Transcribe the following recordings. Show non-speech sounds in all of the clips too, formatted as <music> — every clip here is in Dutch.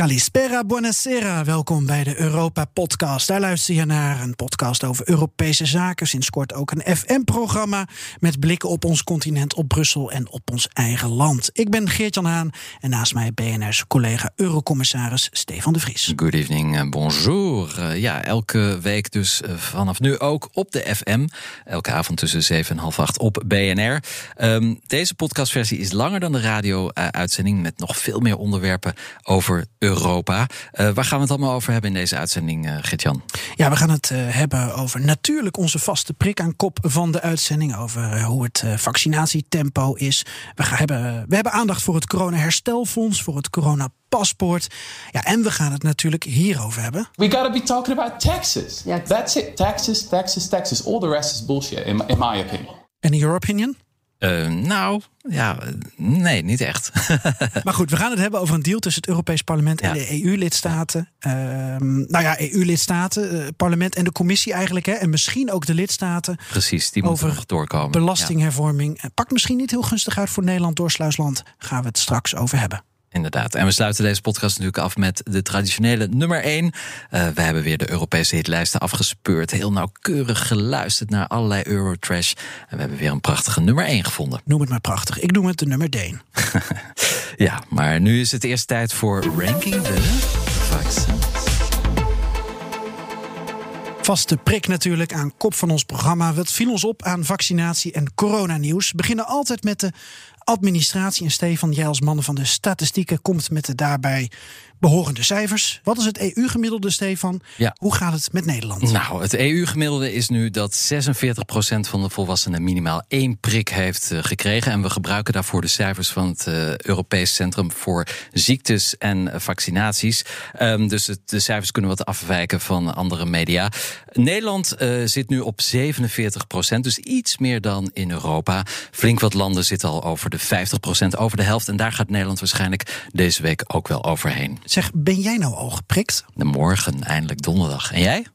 Calispera, buonasera. Welkom bij de Europa Podcast. Daar luister je naar een podcast over Europese zaken. Sinds kort ook een FM-programma met blikken op ons continent, op Brussel en op ons eigen land. Ik ben Geert-Jan Haan en naast mij BNR's collega Eurocommissaris Stefan de Vries. Good evening, eh, bonjour. Uh, ja, elke week dus uh, vanaf nu ook op de FM. Elke avond tussen 7 en half 8 op BNR. Um, deze podcastversie is langer dan de radio-uitzending met nog veel meer onderwerpen over Europa. Europa. Uh, waar gaan we het allemaal over hebben in deze uitzending, uh, Gert-Jan? Ja, we gaan het uh, hebben over natuurlijk onze vaste prik aan kop van de uitzending. Over hoe het vaccinatietempo is. We, gaan hebben, we hebben aandacht voor het corona-herstelfonds, voor het corona-paspoort. Ja, en we gaan het natuurlijk hierover hebben. We gotta be talking about taxes. Yeah, That's it. Taxes, taxes, taxes. All the rest is bullshit, in, in my opinion. And in your opinion? Uh, nou, ja, nee, niet echt. <laughs> maar goed, we gaan het hebben over een deal tussen het Europees Parlement en ja. de EU-lidstaten. Uh, nou ja, EU-lidstaten, uh, parlement en de commissie eigenlijk. Hè, en misschien ook de lidstaten. Precies, die moeten nog doorkomen. Belastinghervorming. Ja. Pakt misschien niet heel gunstig uit voor Nederland, Doorsluisland. Gaan we het straks over hebben. Inderdaad. En we sluiten deze podcast natuurlijk af met de traditionele nummer 1. Uh, we hebben weer de Europese hitlijsten afgespeurd. Heel nauwkeurig geluisterd naar allerlei Eurotrash. En we hebben weer een prachtige nummer 1 gevonden. Noem het maar prachtig. Ik noem het de nummer Deen. <laughs> ja, maar nu is het eerst tijd voor Ranking the Vaccins. Vaste prik natuurlijk aan kop van ons programma. Wat viel ons op aan vaccinatie en coronanieuws? We beginnen altijd met de administratie. En Stefan, jij als man van de statistieken komt met de daarbij behorende cijfers. Wat is het EU-gemiddelde, Stefan? Ja. Hoe gaat het met Nederland? Nou, het EU-gemiddelde is nu dat 46% van de volwassenen minimaal één prik heeft uh, gekregen. En we gebruiken daarvoor de cijfers van het uh, Europees Centrum voor Ziektes en Vaccinaties. Um, dus het, de cijfers kunnen wat afwijken van andere media. Nederland zit nu op 47%, dus iets meer dan in Europa. Flink wat landen zitten al over de 50%, over de helft. En daar gaat Nederland waarschijnlijk deze week ook wel overheen. Zeg, ben jij nou al geprikt? De morgen, eindelijk donderdag. En jij?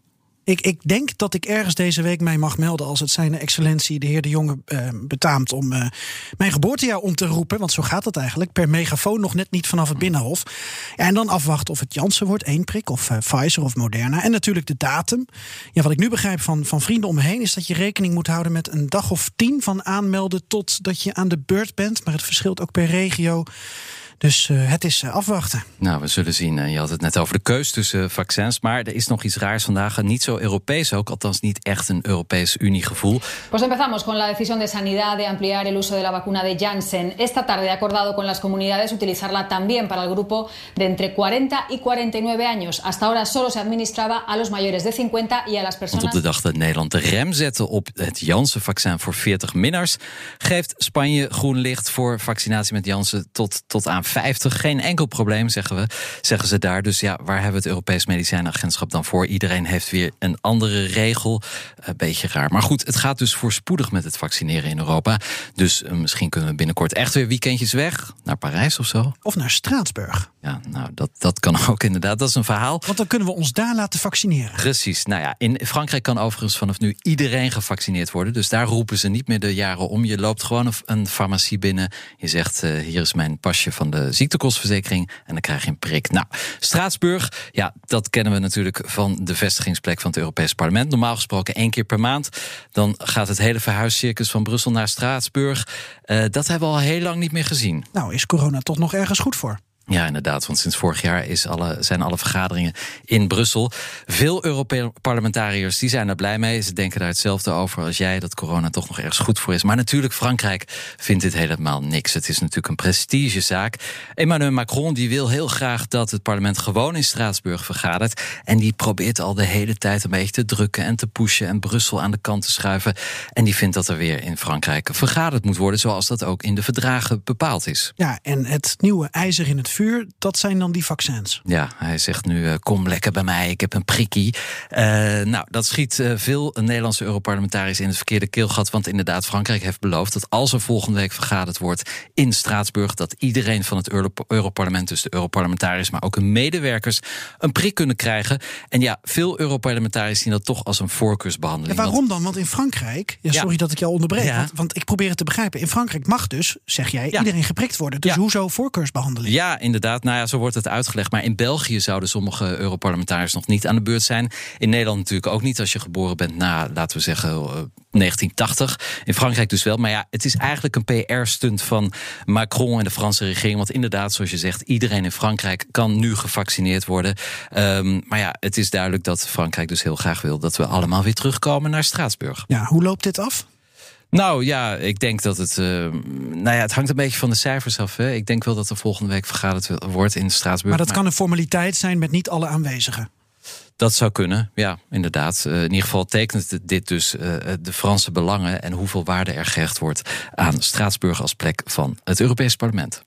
Ik, ik denk dat ik ergens deze week mij mag melden als het zijn excellentie de heer De Jonge uh, betaamt om uh, mijn geboortejaar om te roepen. Want zo gaat het eigenlijk. Per megafoon nog net niet vanaf het binnenhof. Ja, en dan afwachten of het Janssen wordt, één prik, of uh, Pfizer of Moderna. En natuurlijk de datum. Ja, wat ik nu begrijp van, van vrienden om me heen is dat je rekening moet houden met een dag of tien van aanmelden tot dat je aan de beurt bent. Maar het verschilt ook per regio. Dus uh, het is uh, afwachten. Nou, we zullen zien. Je had het net over de keus tussen vaccins. Maar er is nog iets raars vandaag. Niet zo Europees ook, althans niet echt een Europees Uniegevoel. Pues empezamos con la decisión de Sanidad de ampliar el uso de la vacuna de Janssen. Esta tarde ha acordado con las comunidades utilizarla también para el grupo de entre 40 y 49 años. Hasta ahora solo se administraba a los mayores de 50 y a las personas. Want op de dag dat Nederland de rem zette op het Janssen-vaccin voor 40 minners, geeft Spanje groen licht voor vaccinatie met Janssen tot, tot aan 50. Geen enkel probleem, zeggen we, zeggen ze daar. Dus ja, waar hebben we het Europees Medicijnagentschap dan voor? Iedereen heeft weer een andere regel. Een beetje raar. Maar goed, het gaat dus voorspoedig met het vaccineren in Europa. Dus uh, misschien kunnen we binnenkort echt weer weekendjes weg. Naar Parijs of zo. Of naar Straatsburg. Ja, nou, dat, dat kan ook inderdaad. Dat is een verhaal. Want dan kunnen we ons daar laten vaccineren. Precies. Nou ja, in Frankrijk kan overigens vanaf nu iedereen gevaccineerd worden. Dus daar roepen ze niet meer de jaren om. Je loopt gewoon een farmacie binnen. Je zegt, uh, hier is mijn pasje van de ziektekostenverzekering. En dan krijg je een prik. Nou, Straatsburg, ja, dat kennen we natuurlijk van de vestigingsplek van het Europees Parlement. Normaal gesproken één keer per maand. Dan gaat het hele verhuiscircus van Brussel naar Straatsburg. Uh, dat hebben we al heel lang niet meer gezien. Nou, is corona toch nog ergens goed voor? Ja, inderdaad. Want sinds vorig jaar is alle, zijn alle vergaderingen in Brussel. Veel Europarlementariërs die zijn er blij mee. Ze denken daar hetzelfde over als jij, dat corona toch nog ergens goed voor is. Maar natuurlijk, Frankrijk vindt dit helemaal niks. Het is natuurlijk een prestigezaak. Emmanuel Macron die wil heel graag dat het parlement gewoon in Straatsburg vergadert. En die probeert al de hele tijd een beetje te drukken en te pushen en Brussel aan de kant te schuiven. En die vindt dat er weer in Frankrijk vergaderd moet worden, zoals dat ook in de verdragen bepaald is. Ja, en het nieuwe ijzer in het vuur, dat zijn dan die vaccins. Ja, hij zegt nu: uh, kom lekker bij mij, ik heb een prikkie. Uh, nou, dat schiet uh, veel Nederlandse Europarlementariërs in het verkeerde keelgat. Want inderdaad, Frankrijk heeft beloofd dat als er volgende week vergaderd wordt in Straatsburg, dat iedereen van het Euro Europarlement, dus de Europarlementariërs, maar ook hun medewerkers, een prik kunnen krijgen. En ja, veel Europarlementariërs zien dat toch als een voorkeursbehandeling. Waarom dan? Want in Frankrijk, ja, sorry ja. dat ik jou onderbreek, want, want, ik probeer het te begrijpen. In Frankrijk mag dus, zeg jij, iedereen geprikt worden. Dus hoezo voorkeursbehandeling? Ja, inderdaad. Nou ja, zo wordt het uitgelegd. Maar in België zouden sommige Europarlementariërs nog niet aan de beurt zijn. In Nederland natuurlijk ook niet als je geboren bent na, laten we zeggen, 1980. Eh, in Frankrijk dus wel. Maar ja, het is eigenlijk een PR-stunt van Macron en de Franse regering. Want inderdaad, zoals je zegt, iedereen in Frankrijk kan nu gevaccineerd worden. Um, maar ja, het is duidelijk dat Frankrijk dus heel graag wil dat we allemaal weer terugkomen naar Straatsburg. Ja, hoe loopt dit af? Nou ja, ik denk dat het. Uh, nou ja, het hangt een beetje van de cijfers af. Hè. Ik denk wel dat er volgende week vergaderd wordt in Straatsburg. Maar dat kan een formaliteit zijn met niet alle aanwezigen. Dat zou kunnen, ja, inderdaad. Uh, in ieder geval tekent dit dus uh, de Franse belangen en hoeveel waarde er gehecht wordt aan Straatsburg als plek van het Europees Parlement.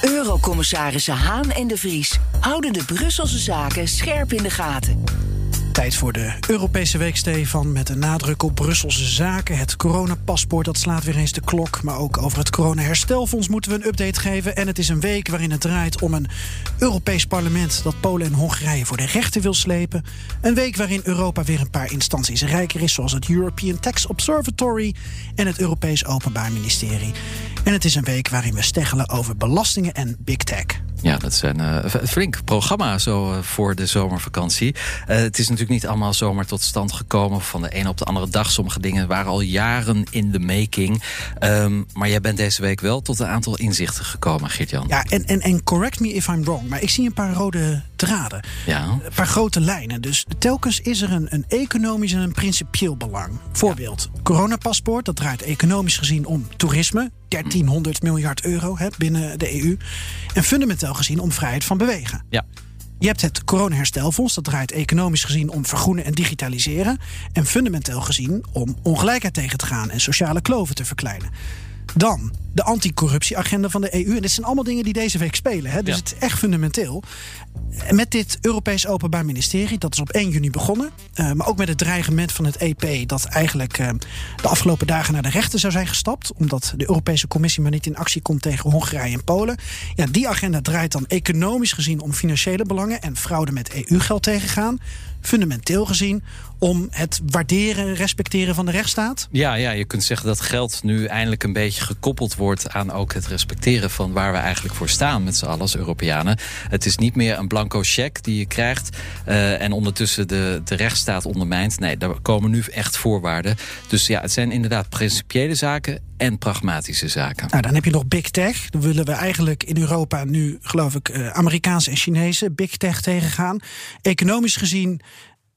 Eurocommissarissen Haan en de Vries houden de Brusselse zaken scherp in de gaten. Tijd voor de Europese week, Stefan. Met een nadruk op Brusselse zaken. Het coronapaspoort, dat slaat weer eens de klok. Maar ook over het coronaherstelfonds moeten we een update geven. En het is een week waarin het draait om een Europees parlement... dat Polen en Hongarije voor de rechter wil slepen. Een week waarin Europa weer een paar instanties rijker is... zoals het European Tax Observatory en het Europees Openbaar Ministerie. En het is een week waarin we steggelen over belastingen en big tech. Ja, dat een uh, flink programma zo uh, voor de zomervakantie. Uh, het is natuurlijk niet allemaal zomaar tot stand gekomen van de ene op de andere dag. Sommige dingen waren al jaren in de making. Um, maar jij bent deze week wel tot een aantal inzichten gekomen, Geert-Jan. Ja, en, en, en correct me if I'm wrong, maar ik zie een paar rode draden. Ja. Een paar grote lijnen. Dus telkens is er een, een economisch en een principieel belang. Voorbeeld, ja. coronapaspoort, dat draait economisch gezien om toerisme. 1300 miljard euro hè, binnen de EU. En fundamenteel gezien om vrijheid van bewegen. Ja. Je hebt het coronaherstelfonds, dat draait economisch gezien om vergroenen en digitaliseren. En fundamenteel gezien om ongelijkheid tegen te gaan en sociale kloven te verkleinen. Dan de anticorruptieagenda van de EU. En dit zijn allemaal dingen die deze week spelen. Hè? Dus ja. het is echt fundamenteel. En met dit Europees Openbaar Ministerie, dat is op 1 juni begonnen. Uh, maar ook met het dreigement van het EP, dat eigenlijk uh, de afgelopen dagen naar de rechter zou zijn gestapt. Omdat de Europese Commissie maar niet in actie komt tegen Hongarije en Polen. Ja, die agenda draait dan economisch gezien om financiële belangen en fraude met EU-geld tegengaan fundamenteel gezien om het waarderen en respecteren van de rechtsstaat? Ja, ja, je kunt zeggen dat geld nu eindelijk een beetje gekoppeld wordt aan ook het respecteren van waar we eigenlijk voor staan met z'n allen als Europeanen. Het is niet meer een blanco cheque die je krijgt uh, en ondertussen de, de rechtsstaat ondermijnt. Nee, daar komen nu echt voorwaarden. Dus ja, het zijn inderdaad principiële zaken en pragmatische zaken. Nou, dan heb je nog big tech. Dan willen we eigenlijk in Europa nu, geloof ik, uh, Amerikaanse en Chinese big tech tegengaan. Economisch gezien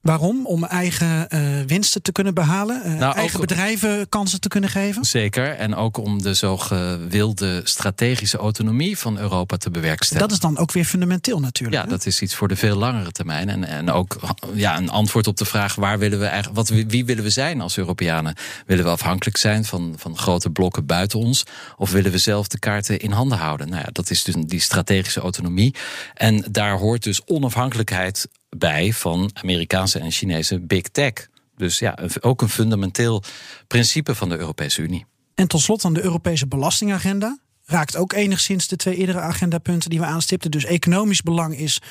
Waarom? Om eigen uh, winsten te kunnen behalen, uh, nou, eigen ook, bedrijven kansen te kunnen geven? Zeker, en ook om de zogewilde strategische autonomie van Europa te bewerkstelligen. Dat is dan ook weer fundamenteel natuurlijk. Ja, hè? dat is iets voor de veel langere termijn. En, en ook ja, een antwoord op de vraag waar willen we eigenlijk, wat, wie willen we zijn als Europeanen? Willen we afhankelijk zijn van, van grote blokken buiten ons? Of willen we zelf de kaarten in handen houden? Nou ja, dat is dus die strategische autonomie. En daar hoort dus onafhankelijkheid bij van Amerikaanse en Chinese big tech. Dus ja, ook een fundamenteel principe van de Europese Unie. En tot slot dan de Europese belastingagenda raakt ook enigszins de twee eerdere agendapunten die we aanstipten. Dus economisch belang is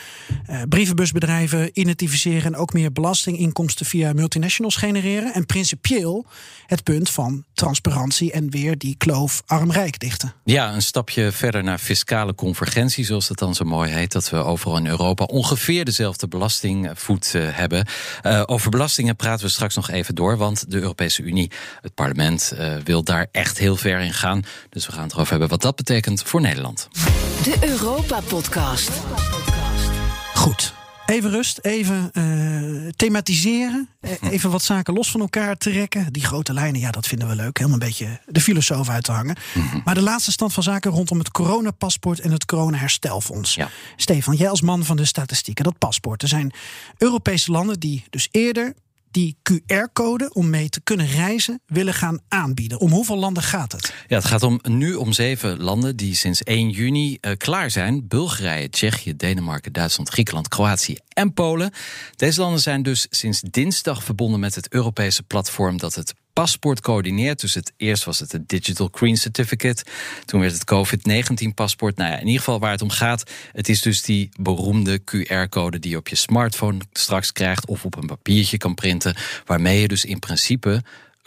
uh, brievenbusbedrijven identificeren en ook meer belastinginkomsten via multinationals genereren. En principieel het punt van transparantie en weer die kloof arm-rijk dichten. Ja, een stapje verder naar fiscale convergentie, zoals dat dan zo mooi heet. Dat we overal in Europa ongeveer dezelfde belastingvoet uh, hebben. Uh, over belastingen praten we straks nog even door, want de Europese Unie, het parlement, wil daar echt heel ver in gaan. Dus we gaan het erover hebben wat dat betekent voor Nederland. De Europa-podcast. Goed. Even rust, even uh, thematiseren. Even wat zaken los van elkaar trekken. Die grote lijnen, ja, dat vinden we leuk. Helemaal een beetje de filosoof uit te hangen. Mm -hmm. Maar de laatste stand van zaken rondom het coronapaspoort en het coronaherstelfonds. Ja. Stefan, jij als man van de statistieken, dat paspoort. Er zijn Europese landen die dus eerder die QR-code om mee te kunnen reizen willen gaan aanbieden. Om hoeveel landen gaat het? Ja, het gaat om nu om zeven landen die sinds 1 juni uh, klaar zijn. Bulgarije, Tsjechië, Denemarken, Duitsland, Griekenland, Kroatië en Polen. Deze landen zijn dus sinds dinsdag verbonden met het Europese platform dat het paspoort coördineert. Dus het, eerst was het het Digital Green Certificate. Toen werd het COVID-19-paspoort. Nou ja, in ieder geval waar het om gaat. Het is dus die beroemde QR-code die je op je smartphone straks krijgt. Of op een papiertje kan printen. Waarmee je dus in principe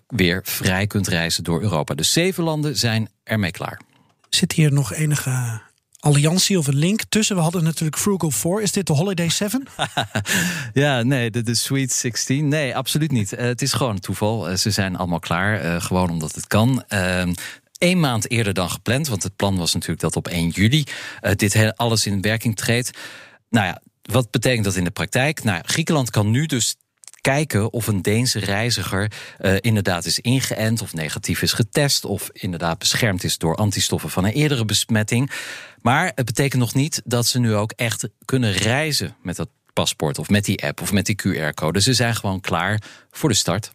weer vrij kunt reizen door Europa. Dus zeven landen zijn ermee klaar. Zit hier nog enige alliantie of een link tussen? We hadden natuurlijk Frugal 4. Is dit de Holiday 7? <laughs> ja, nee, de, de Sweet 16. Nee, absoluut niet. Uh, het is gewoon toeval. Uh, ze zijn allemaal klaar, uh, gewoon omdat het kan. Eén maand eerder dan gepland, want het plan was natuurlijk dat op 1 juli dit alles in werking treedt. Nou ja, wat betekent dat in de praktijk? Nou, Griekenland kan nu dus kijken of een Deense reiziger uh, inderdaad is ingeënt of negatief is getest of inderdaad beschermd is door antistoffen van een eerdere besmetting. Maar het betekent nog niet dat ze nu ook echt kunnen reizen met dat paspoort of met die app of met die QR-code. Ze zijn gewoon klaar voor de start.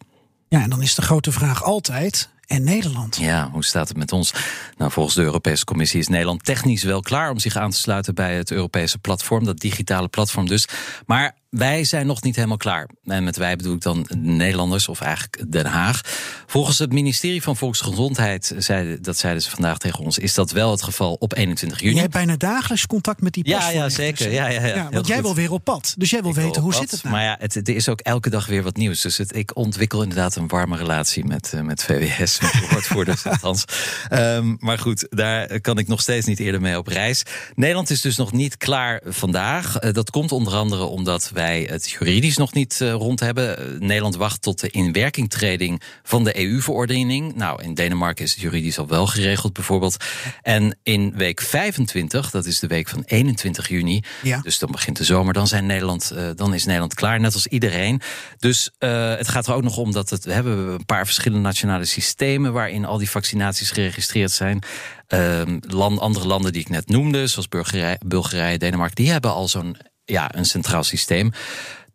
Ja, en dan is de grote vraag altijd: en Nederland. Ja, hoe staat het met ons? Nou, volgens de Europese Commissie is Nederland technisch wel klaar om zich aan te sluiten bij het Europese platform, dat digitale platform dus. Maar wij zijn nog niet helemaal klaar. En met wij bedoel ik dan Nederlanders, of eigenlijk Den Haag. Volgens het ministerie van Volksgezondheid, zeiden, dat zeiden ze vandaag tegen ons, is dat wel het geval op 21 juni. Jij hebt bijna dagelijks contact met die Ja, ja zeker. Ja, ja, ja, ja want jij wil weer op pad. Dus jij wil weten, hoe zit het nou? Maar ja, het, er is ook elke dag weer wat nieuws. Dus het, ik ontwikkel inderdaad een warme relatie met, uh, met VWS, met de woordvoerders <laughs> althans. Um, maar goed, daar kan ik nog steeds niet eerder mee op reis. Nederland is dus nog niet klaar vandaag. Uh, dat komt onder andere omdat wij wij het juridisch nog niet eh, rond hebben. Eh, Nederland wacht tot de inwerkingtreding van de EU-verordening. Nou, in Denemarken is het juridisch al wel geregeld, bijvoorbeeld. En in week 25, dat is de week van 21 juni, ja. dus dan begint de zomer, dan, zijn Nederland, uh, dan is Nederland klaar, net als iedereen. Dus uh, het gaat er ook nog om dat het, we hebben een paar verschillende nationale systemen waarin al die vaccinaties geregistreerd zijn. Uh, land, andere landen die ik net noemde, zoals Bulgarije, Bulgarije Denemarken, die hebben al zo'n ja, een centraal systeem.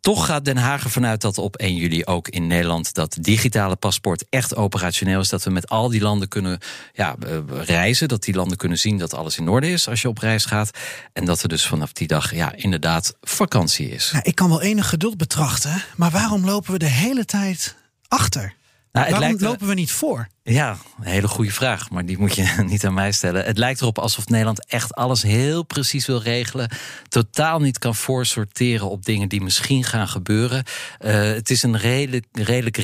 Toch gaat Den Haag ervan uit dat op 1 juli ook in Nederland dat digitale paspoort echt operationeel is. Dat we met al die landen kunnen ja, reizen. Dat die landen kunnen zien dat alles in orde is als je op reis gaat. En dat er dus vanaf die dag ja, inderdaad vakantie is. Ja, ik kan wel enig geduld betrachten, maar waarom lopen we de hele tijd achter? Nou, Waarom lijkt, lopen we niet voor? Ja, een hele goede vraag, maar die moet je <laughs> niet aan mij stellen. Het lijkt erop alsof Nederland echt alles heel precies wil regelen. Totaal niet kan voorsorteren op dingen die misschien gaan gebeuren. Uh, het is een redelijk, redelijk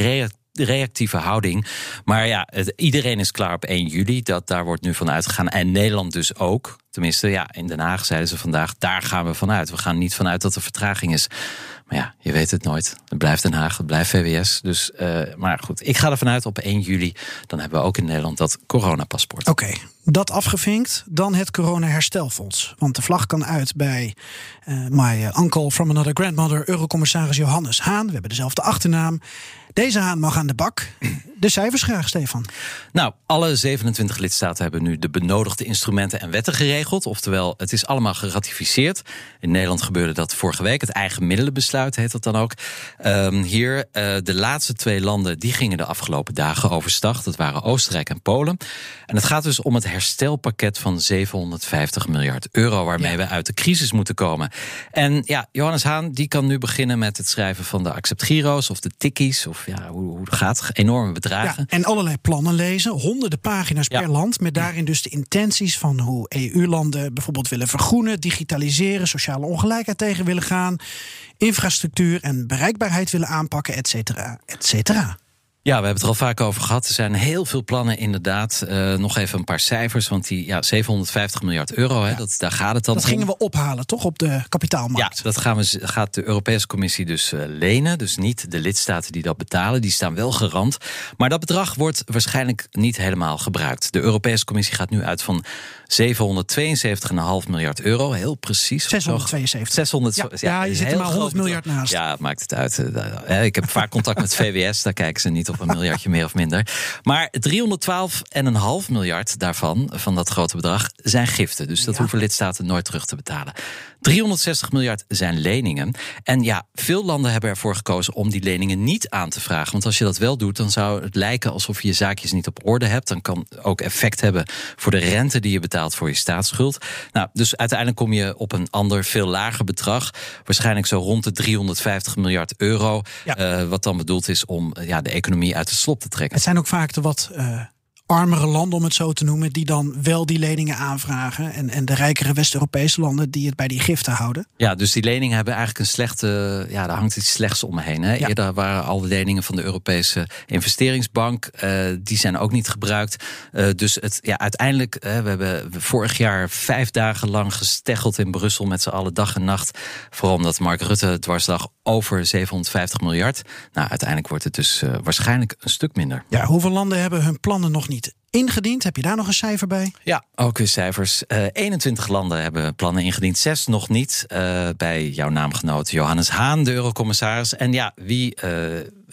reactieve houding. Maar ja, het, iedereen is klaar op 1 juli. Dat, daar wordt nu van uitgegaan. En Nederland dus ook. Tenminste, ja, in Den Haag zeiden ze vandaag, daar gaan we vanuit. We gaan niet vanuit dat er vertraging is. Ja, je weet het nooit. Het blijft Den Haag, het blijft VWS. Dus, uh, maar goed, ik ga ervan uit op 1 juli. Dan hebben we ook in Nederland dat coronapaspoort. Oké, dat afgevinkt. Dan het corona-herstelfonds. Want de vlag kan uit bij uh, my uncle from another grandmother, Eurocommissaris Johannes Haan. We hebben dezelfde achternaam. Deze haan mag aan de bak. De cijfers graag, Stefan. Nou, alle 27 lidstaten hebben nu de benodigde instrumenten en wetten geregeld. Oftewel, het is allemaal geratificeerd. In Nederland gebeurde dat vorige week. Het eigen middelenbesluit heet dat dan ook. Um, hier, uh, de laatste twee landen, die gingen de afgelopen dagen overstag. Dat waren Oostenrijk en Polen. En het gaat dus om het herstelpakket van 750 miljard euro... waarmee ja. we uit de crisis moeten komen. En ja, Johannes Haan, die kan nu beginnen met het schrijven van de acceptgiro's... of de tikkies, of ja, hoe, hoe het gaat. Enorme bedragen. Ja, en allerlei plannen lezen, honderden pagina's per land... met daarin dus de intenties van hoe EU-landen bijvoorbeeld willen vergroenen... digitaliseren, sociale ongelijkheid tegen willen gaan... infrastructuur en bereikbaarheid willen aanpakken, et cetera, et cetera. Ja, we hebben het er al vaak over gehad. Er zijn heel veel plannen, inderdaad. Uh, nog even een paar cijfers, want die ja, 750 miljard euro, ja. hè, dat, daar gaat het dan Dat gingen we ophalen, toch, op de kapitaalmarkt? Ja, dat gaan we, gaat de Europese Commissie dus uh, lenen. Dus niet de lidstaten die dat betalen, die staan wel garant. Maar dat bedrag wordt waarschijnlijk niet helemaal gebruikt. De Europese Commissie gaat nu uit van 772,5 miljard euro. Heel precies. 672. 600, ja, ja, je zit er maar 100 miljard naast. Ja, het maakt het uit. Eh, ik heb vaak contact met <laughs> VWS, daar kijken ze niet op een miljardje meer of minder. Maar 312,5 miljard daarvan, van dat grote bedrag, zijn giften. Dus dat ja. hoeven lidstaten nooit terug te betalen. 360 miljard zijn leningen. En ja, veel landen hebben ervoor gekozen om die leningen niet aan te vragen. Want als je dat wel doet, dan zou het lijken alsof je je zaakjes niet op orde hebt. Dan kan ook effect hebben voor de rente die je betaalt voor je staatsschuld. Nou, dus uiteindelijk kom je op een ander, veel lager bedrag. Waarschijnlijk zo rond de 350 miljard euro. Ja. Uh, wat dan bedoeld is om ja, de economie uit de slop te trekken. Het zijn ook vaak de wat. Uh armere landen, om het zo te noemen, die dan wel die leningen aanvragen. En, en de rijkere West-Europese landen die het bij die giften houden. Ja, dus die leningen hebben eigenlijk een slechte. Ja, daar hangt iets slechts omheen. Hè? Eerder waren al de leningen van de Europese investeringsbank. Uh, die zijn ook niet gebruikt. Uh, dus het, ja, uiteindelijk, uh, we hebben vorig jaar vijf dagen lang gesteggeld in Brussel met z'n allen dag en nacht. Vooral omdat Mark Rutte dwarsdag over 750 miljard. Nou, uiteindelijk wordt het dus waarschijnlijk een stuk minder. Ja, hoeveel landen hebben hun plannen nog niet ingediend. Heb je daar nog een cijfer bij? Ja, ook weer cijfers. Uh, 21 landen hebben plannen ingediend, zes nog niet. Uh, bij jouw naamgenoot Johannes Haan, de eurocommissaris. En ja, wie uh,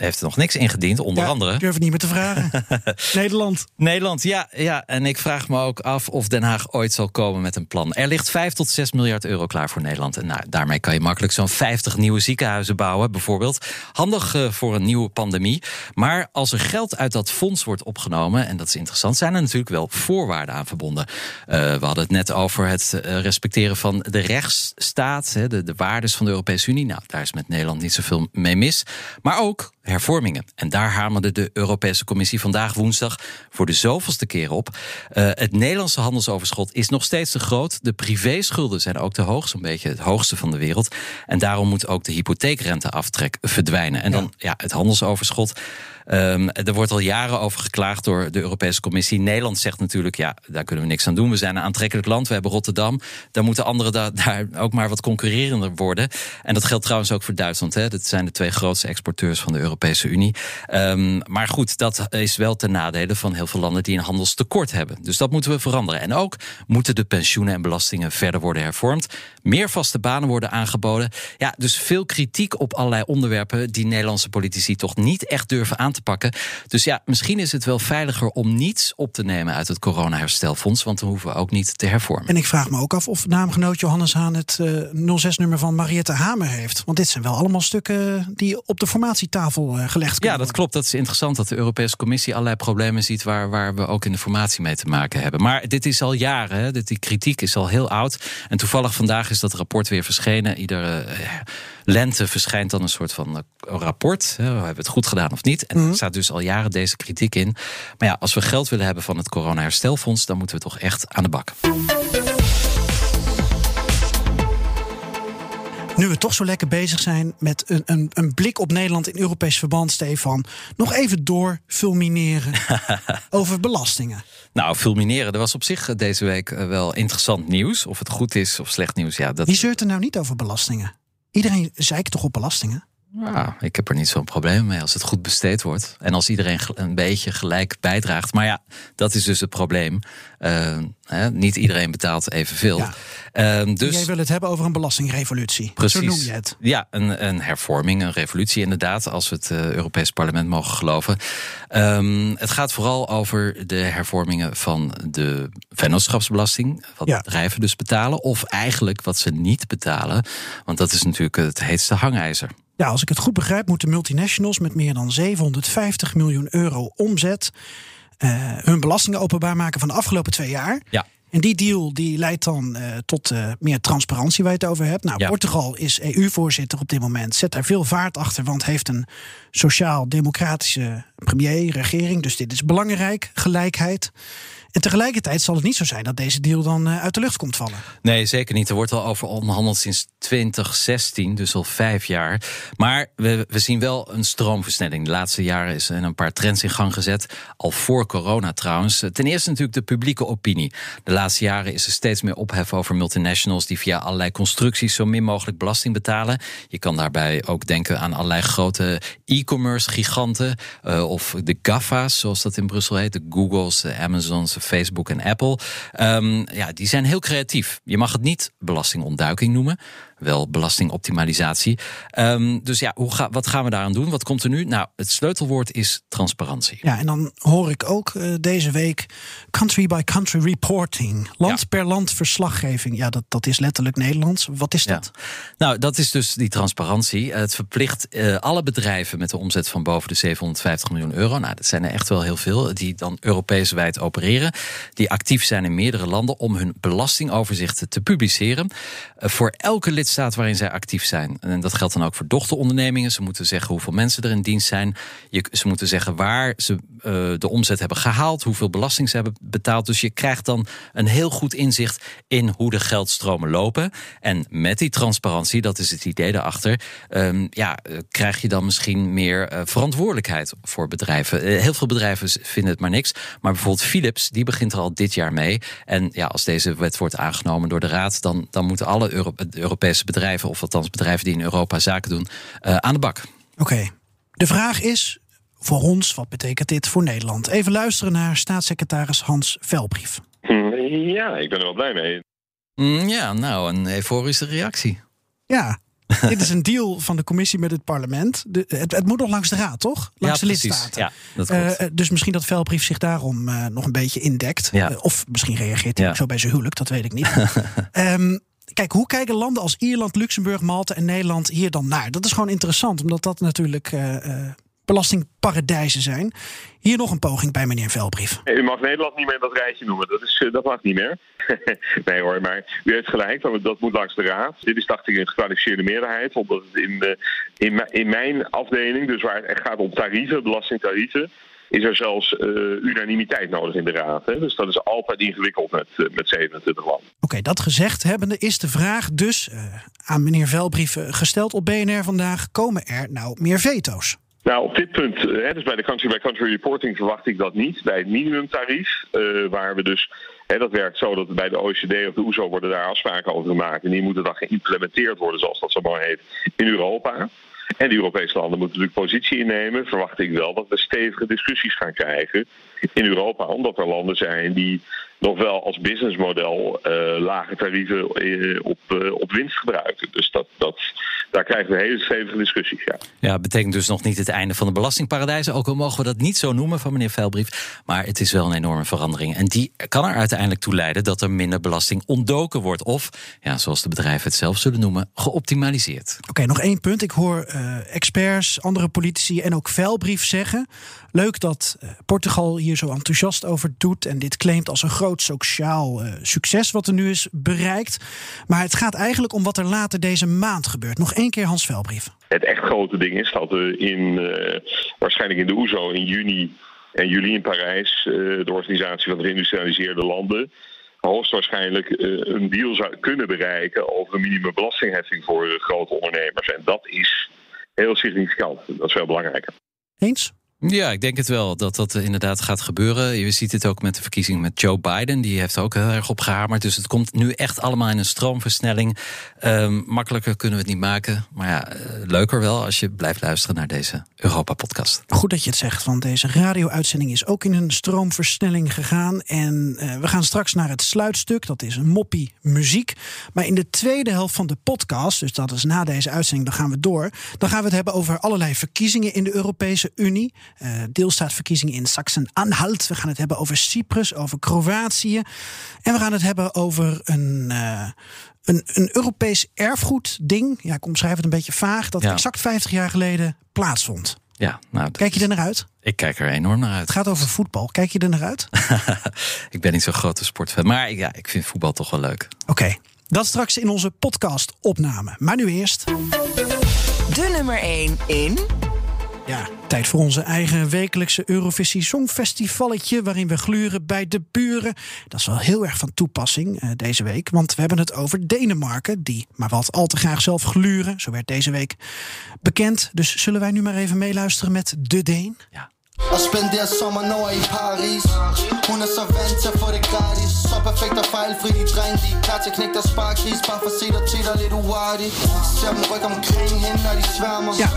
heeft er nog niks ingediend, onder ja, andere. Ik durf het niet meer te vragen. <laughs> Nederland. Nederland, ja, ja. En ik vraag me ook af of Den Haag ooit zal komen met een plan. Er ligt 5 tot 6 miljard euro klaar voor Nederland. En nou, daarmee kan je makkelijk zo'n 50 nieuwe ziekenhuizen bouwen, bijvoorbeeld. Handig uh, voor een nieuwe pandemie. Maar als er geld uit dat fonds wordt opgenomen, en dat is interessant, zijn er natuurlijk wel voorwaarden aan verbonden. Uh, we hadden het net over het uh, respecteren van de rechtsstaat, hè, de, de waardes van de Europese Unie. Nou, daar is met Nederland niet zoveel mee mis. Maar ook hervormingen. En daar hamerde de Europese Commissie vandaag woensdag voor de zoveelste keer op. Uh, het Nederlandse handelsoverschot is nog steeds te groot. De privéschulden zijn ook te hoog, zo'n beetje het hoogste van de wereld. En daarom moet ook de hypotheekrenteaftrek verdwijnen. En dan ja, ja het handelsoverschot. Um, er wordt al jaren over geklaagd door de Europese Commissie. Nederland zegt natuurlijk, ja, daar kunnen we niks aan doen. We zijn een aantrekkelijk land, we hebben Rotterdam. Daar moeten anderen da daar ook maar wat concurrerender worden. En dat geldt trouwens ook voor Duitsland. Hè. Dat zijn de twee grootste exporteurs van de Europese Unie. Um, maar goed, dat is wel ten nadele van heel veel landen die een handelstekort hebben. Dus dat moeten we veranderen. En ook moeten de pensioenen en belastingen verder worden hervormd. Meer vaste banen worden aangeboden. Ja, dus veel kritiek op allerlei onderwerpen die Nederlandse politici toch niet echt durven aan te pakken. Dus ja, misschien is het wel veiliger om niets op te nemen uit het corona-herstelfonds, want dan hoeven we ook niet te hervormen. En ik vraag me ook af of naamgenoot Johannes Haan het uh, 06-nummer van Mariette Hamer heeft. Want dit zijn wel allemaal stukken die op de formatietafel uh, gelegd kunnen Ja, dat klopt. Dat is interessant dat de Europese Commissie allerlei problemen ziet waar, waar we ook in de formatie mee te maken hebben. Maar dit is al jaren, hè? die kritiek is al heel oud. En toevallig vandaag is dat rapport weer verschenen. Iedere uh, lente verschijnt dan een soort van rapport. Hè? We hebben het goed gedaan of niet. En er staat dus al jaren deze kritiek in. Maar ja, als we geld willen hebben van het corona-herstelfonds, dan moeten we toch echt aan de bak. Nu we toch zo lekker bezig zijn met een, een, een blik op Nederland in Europees verband, Stefan. Nog even door fulmineren <laughs> over belastingen. Nou, fulmineren, er was op zich deze week wel interessant nieuws. Of het goed is of slecht nieuws. Ja, dat... Wie zeurt er nou niet over belastingen? Iedereen zeikt toch op belastingen? Ja, ik heb er niet zo'n probleem mee als het goed besteed wordt. En als iedereen een beetje gelijk bijdraagt. Maar ja, dat is dus het probleem. Uh, hè, niet iedereen betaalt evenveel. Ja. Uh, dus, Jij wil het hebben over een belastingrevolutie. Precies. Zo noem je het. Ja, een, een hervorming, een revolutie inderdaad. Als we het uh, Europees Parlement mogen geloven. Um, het gaat vooral over de hervormingen van de vennootschapsbelasting. Wat ja. bedrijven dus betalen. Of eigenlijk wat ze niet betalen. Want dat is natuurlijk het heetste hangijzer. Ja, als ik het goed begrijp, moeten multinationals met meer dan 750 miljoen euro omzet uh, hun belastingen openbaar maken van de afgelopen twee jaar. Ja. En die deal die leidt dan uh, tot uh, meer transparantie waar je het over hebt. Nou, ja. Portugal is EU-voorzitter op dit moment. Zet daar veel vaart achter, want heeft een sociaal-democratische premier, regering. Dus dit is belangrijk, gelijkheid. En tegelijkertijd zal het niet zo zijn dat deze deal dan uh, uit de lucht komt vallen. Nee, zeker niet. Er wordt al over onderhandeld sinds 2016, dus al vijf jaar. Maar we, we zien wel een stroomversnelling. De laatste jaren is er een paar trends in gang gezet. Al voor corona trouwens. Ten eerste natuurlijk de publieke opinie. De laatste jaren is er steeds meer ophef over multinationals die via allerlei constructies zo min mogelijk belasting betalen. Je kan daarbij ook denken aan allerlei grote e-commerce giganten. Uh, of de GAFA's, zoals dat in Brussel heet. De Googles, de Amazons, Facebook en Apple. Um, ja, die zijn heel creatief. Je mag het niet belastingontduiking noemen wel belastingoptimalisatie. Um, dus ja, hoe ga, wat gaan we daaraan doen? Wat komt er nu? Nou, het sleutelwoord is transparantie. Ja, en dan hoor ik ook uh, deze week country by country reporting. Land ja. per land verslaggeving. Ja, dat, dat is letterlijk Nederlands. Wat is dat? Ja. Nou, dat is dus die transparantie. Het verplicht uh, alle bedrijven met een omzet van boven de 750 miljoen euro. Nou, dat zijn er echt wel heel veel. Die dan Europees wijd opereren. Die actief zijn in meerdere landen om hun belastingoverzichten te publiceren. Uh, voor elke lid staat waarin zij actief zijn. En dat geldt dan ook voor dochterondernemingen. Ze moeten zeggen hoeveel mensen er in dienst zijn. Ze moeten zeggen waar ze de omzet hebben gehaald, hoeveel belasting ze hebben betaald. Dus je krijgt dan een heel goed inzicht in hoe de geldstromen lopen. En met die transparantie, dat is het idee daarachter, um, ja, krijg je dan misschien meer verantwoordelijkheid voor bedrijven. heel veel bedrijven vinden het maar niks. Maar bijvoorbeeld Philips, die begint er al dit jaar mee. En ja, als deze wet wordt aangenomen door de Raad, dan, dan moeten alle Europese bedrijven, of althans bedrijven die in Europa zaken doen, aan de bak. Oké. De vraag is voor ons, wat betekent dit voor Nederland? Even luisteren naar staatssecretaris Hans Velbrief. <laughs> Ja, ik ben er wel blij mee. Mm, ja, nou, een euforische reactie. Ja, <laughs> dit is een deal van de commissie met het parlement. De, het, het, moet nog langs de raad, toch? Langs ja, de lidstaten. Ja, dat uh, dus misschien dat Velbrief zich daarom uh, nog een beetje indekt. Ja. Uh, of misschien reageert hij zo bij zijn huwelijk, dat weet ik niet. um, <laughs> kijk, hoe kijken landen als Ierland, Luxemburg, Malta en Nederland hier dan naar? Dat is gewoon interessant, omdat dat natuurlijk belastingparadijzen zijn. Hier nog een poging bij meneer Velbrief. U mag Nederland niet meer dat rijtje noemen. Dat, is, dat mag niet meer. <laughs> nee hoor, maar u heeft gelijk. Dat moet langs de raad. Dit is dacht ik een gekwalificeerde meerderheid. Omdat het in, de, in, in mijn afdeling, dus waar het gaat om tarieven, belastingtarieven is er zelfs uh, unanimiteit nodig in de Raad. Hè? Dus dat is altijd ingewikkeld met, uh, met 27 landen. Oké, dat gezegd hebbende is de vraag dus uh, aan meneer Velbrief gesteld op BNR vandaag: komen er nou meer veto's? Nou, op dit punt, hè, dus bij de country-by-country reporting verwacht ik dat niet. Bij het minimumtarief, waar we dus Hè, dat werkt zo dat bij de OECD of de OESO e worden daar afspraken over gemaakt. En die moeten dan geïmplementeerd worden, zoals dat zo mooi heet, in Europa. En de Europese landen moeten natuurlijk positie innemen. Verwacht ik wel dat we stevige discussies gaan krijgen in Europa. Omdat er landen zijn die nog wel als businessmodel uh, lage tarieven uh, op, uh, op winst gebruiken. Dus dat, dat, daar krijgen we hele stevige discussies. Ja. ja, betekent dus nog niet het einde van de belastingparadijzen. Ook al mogen we dat niet zo noemen van meneer Velbrief. Maar het is wel een enorme verandering. En die kan er uiteindelijk toe leiden dat er minder belasting ontdoken wordt. Of, ja, zoals de bedrijven het zelf zullen noemen, geoptimaliseerd. Oké, nog één punt. Ik hoor experts, andere politici en ook Velbrief zeggen. Leuk dat Portugal hier zo enthousiast over doet en dit claimt als een groot sociaal uh, succes wat er nu is bereikt. Maar het gaat eigenlijk om wat er later deze maand gebeurt. Nog één keer Hans Velbrief. Het echt grote ding is dat we in, uh, waarschijnlijk in de OESO in juni en juli in Parijs, uh, de organisatie van de geïndustrialiseerde landen, hoogstwaarschijnlijk een deal zou kunnen bereiken over een minimumbelastingheffing voor grote ondernemers. En dat is heel significant. Dat is veel belangrijker. Eens? Ja, ik denk het wel dat dat inderdaad gaat gebeuren. Je ziet het ook met de verkiezing met Joe Biden. Die heeft ook heel erg op gehamerd. Dus het komt nu echt allemaal in een stroomversnelling. Um, makkelijker kunnen we het niet maken. Maar ja, eh, leuker wel als je blijft luisteren naar deze Europa-podcast. Goed dat je het zegt, want deze radio-uitzending is ook in een stroomversnelling gegaan. En uh, we gaan straks naar het sluitstuk. Dat is een moppie muziek. Maar in de tweede helft van de podcast, dus dat is na deze uitzending, dan gaan we door. Dan gaan we het hebben over allerlei verkiezingen in de Europese Unie. Uh, deelstaatverkiezingen in Sachsen-Anhalt. We gaan het hebben over Cyprus, over Kroatië. En we gaan het hebben over een, uh, een, een Europees erfgoedding. Ja, ik omschrijf het een beetje vaag. Dat ja. exact 50 jaar geleden plaatsvond. Ja, nou, Kijk je er naar uit? Ik kijk er enorm naar uit. Het gaat over voetbal. Kijk je er naar uit? <laughs> ik ben niet zo'n grote sportfan. Maar ja, ik vind voetbal toch wel leuk. Oké, okay. dat straks in onze podcast-opname. Maar nu eerst. De nummer 1 in. Ja, tijd voor onze eigen wekelijkse Eurovisie Songfestivalletje... waarin we gluren bij de buren. Dat is wel heel erg van toepassing uh, deze week... want we hebben het over Denemarken... die maar wat al te graag zelf gluren. Zo werd deze week bekend. Dus zullen wij nu maar even meeluisteren met De Deen? Ja. Jeg spenderer sommer nord i Paris Hun er så vant til at få det gratis Så perfekt og fejlfri de dreng De er klar til at knække deres sparkris Bare for at se dig til dig lidt uartig Ser dem rykke omkring hende når de sværmer Ja,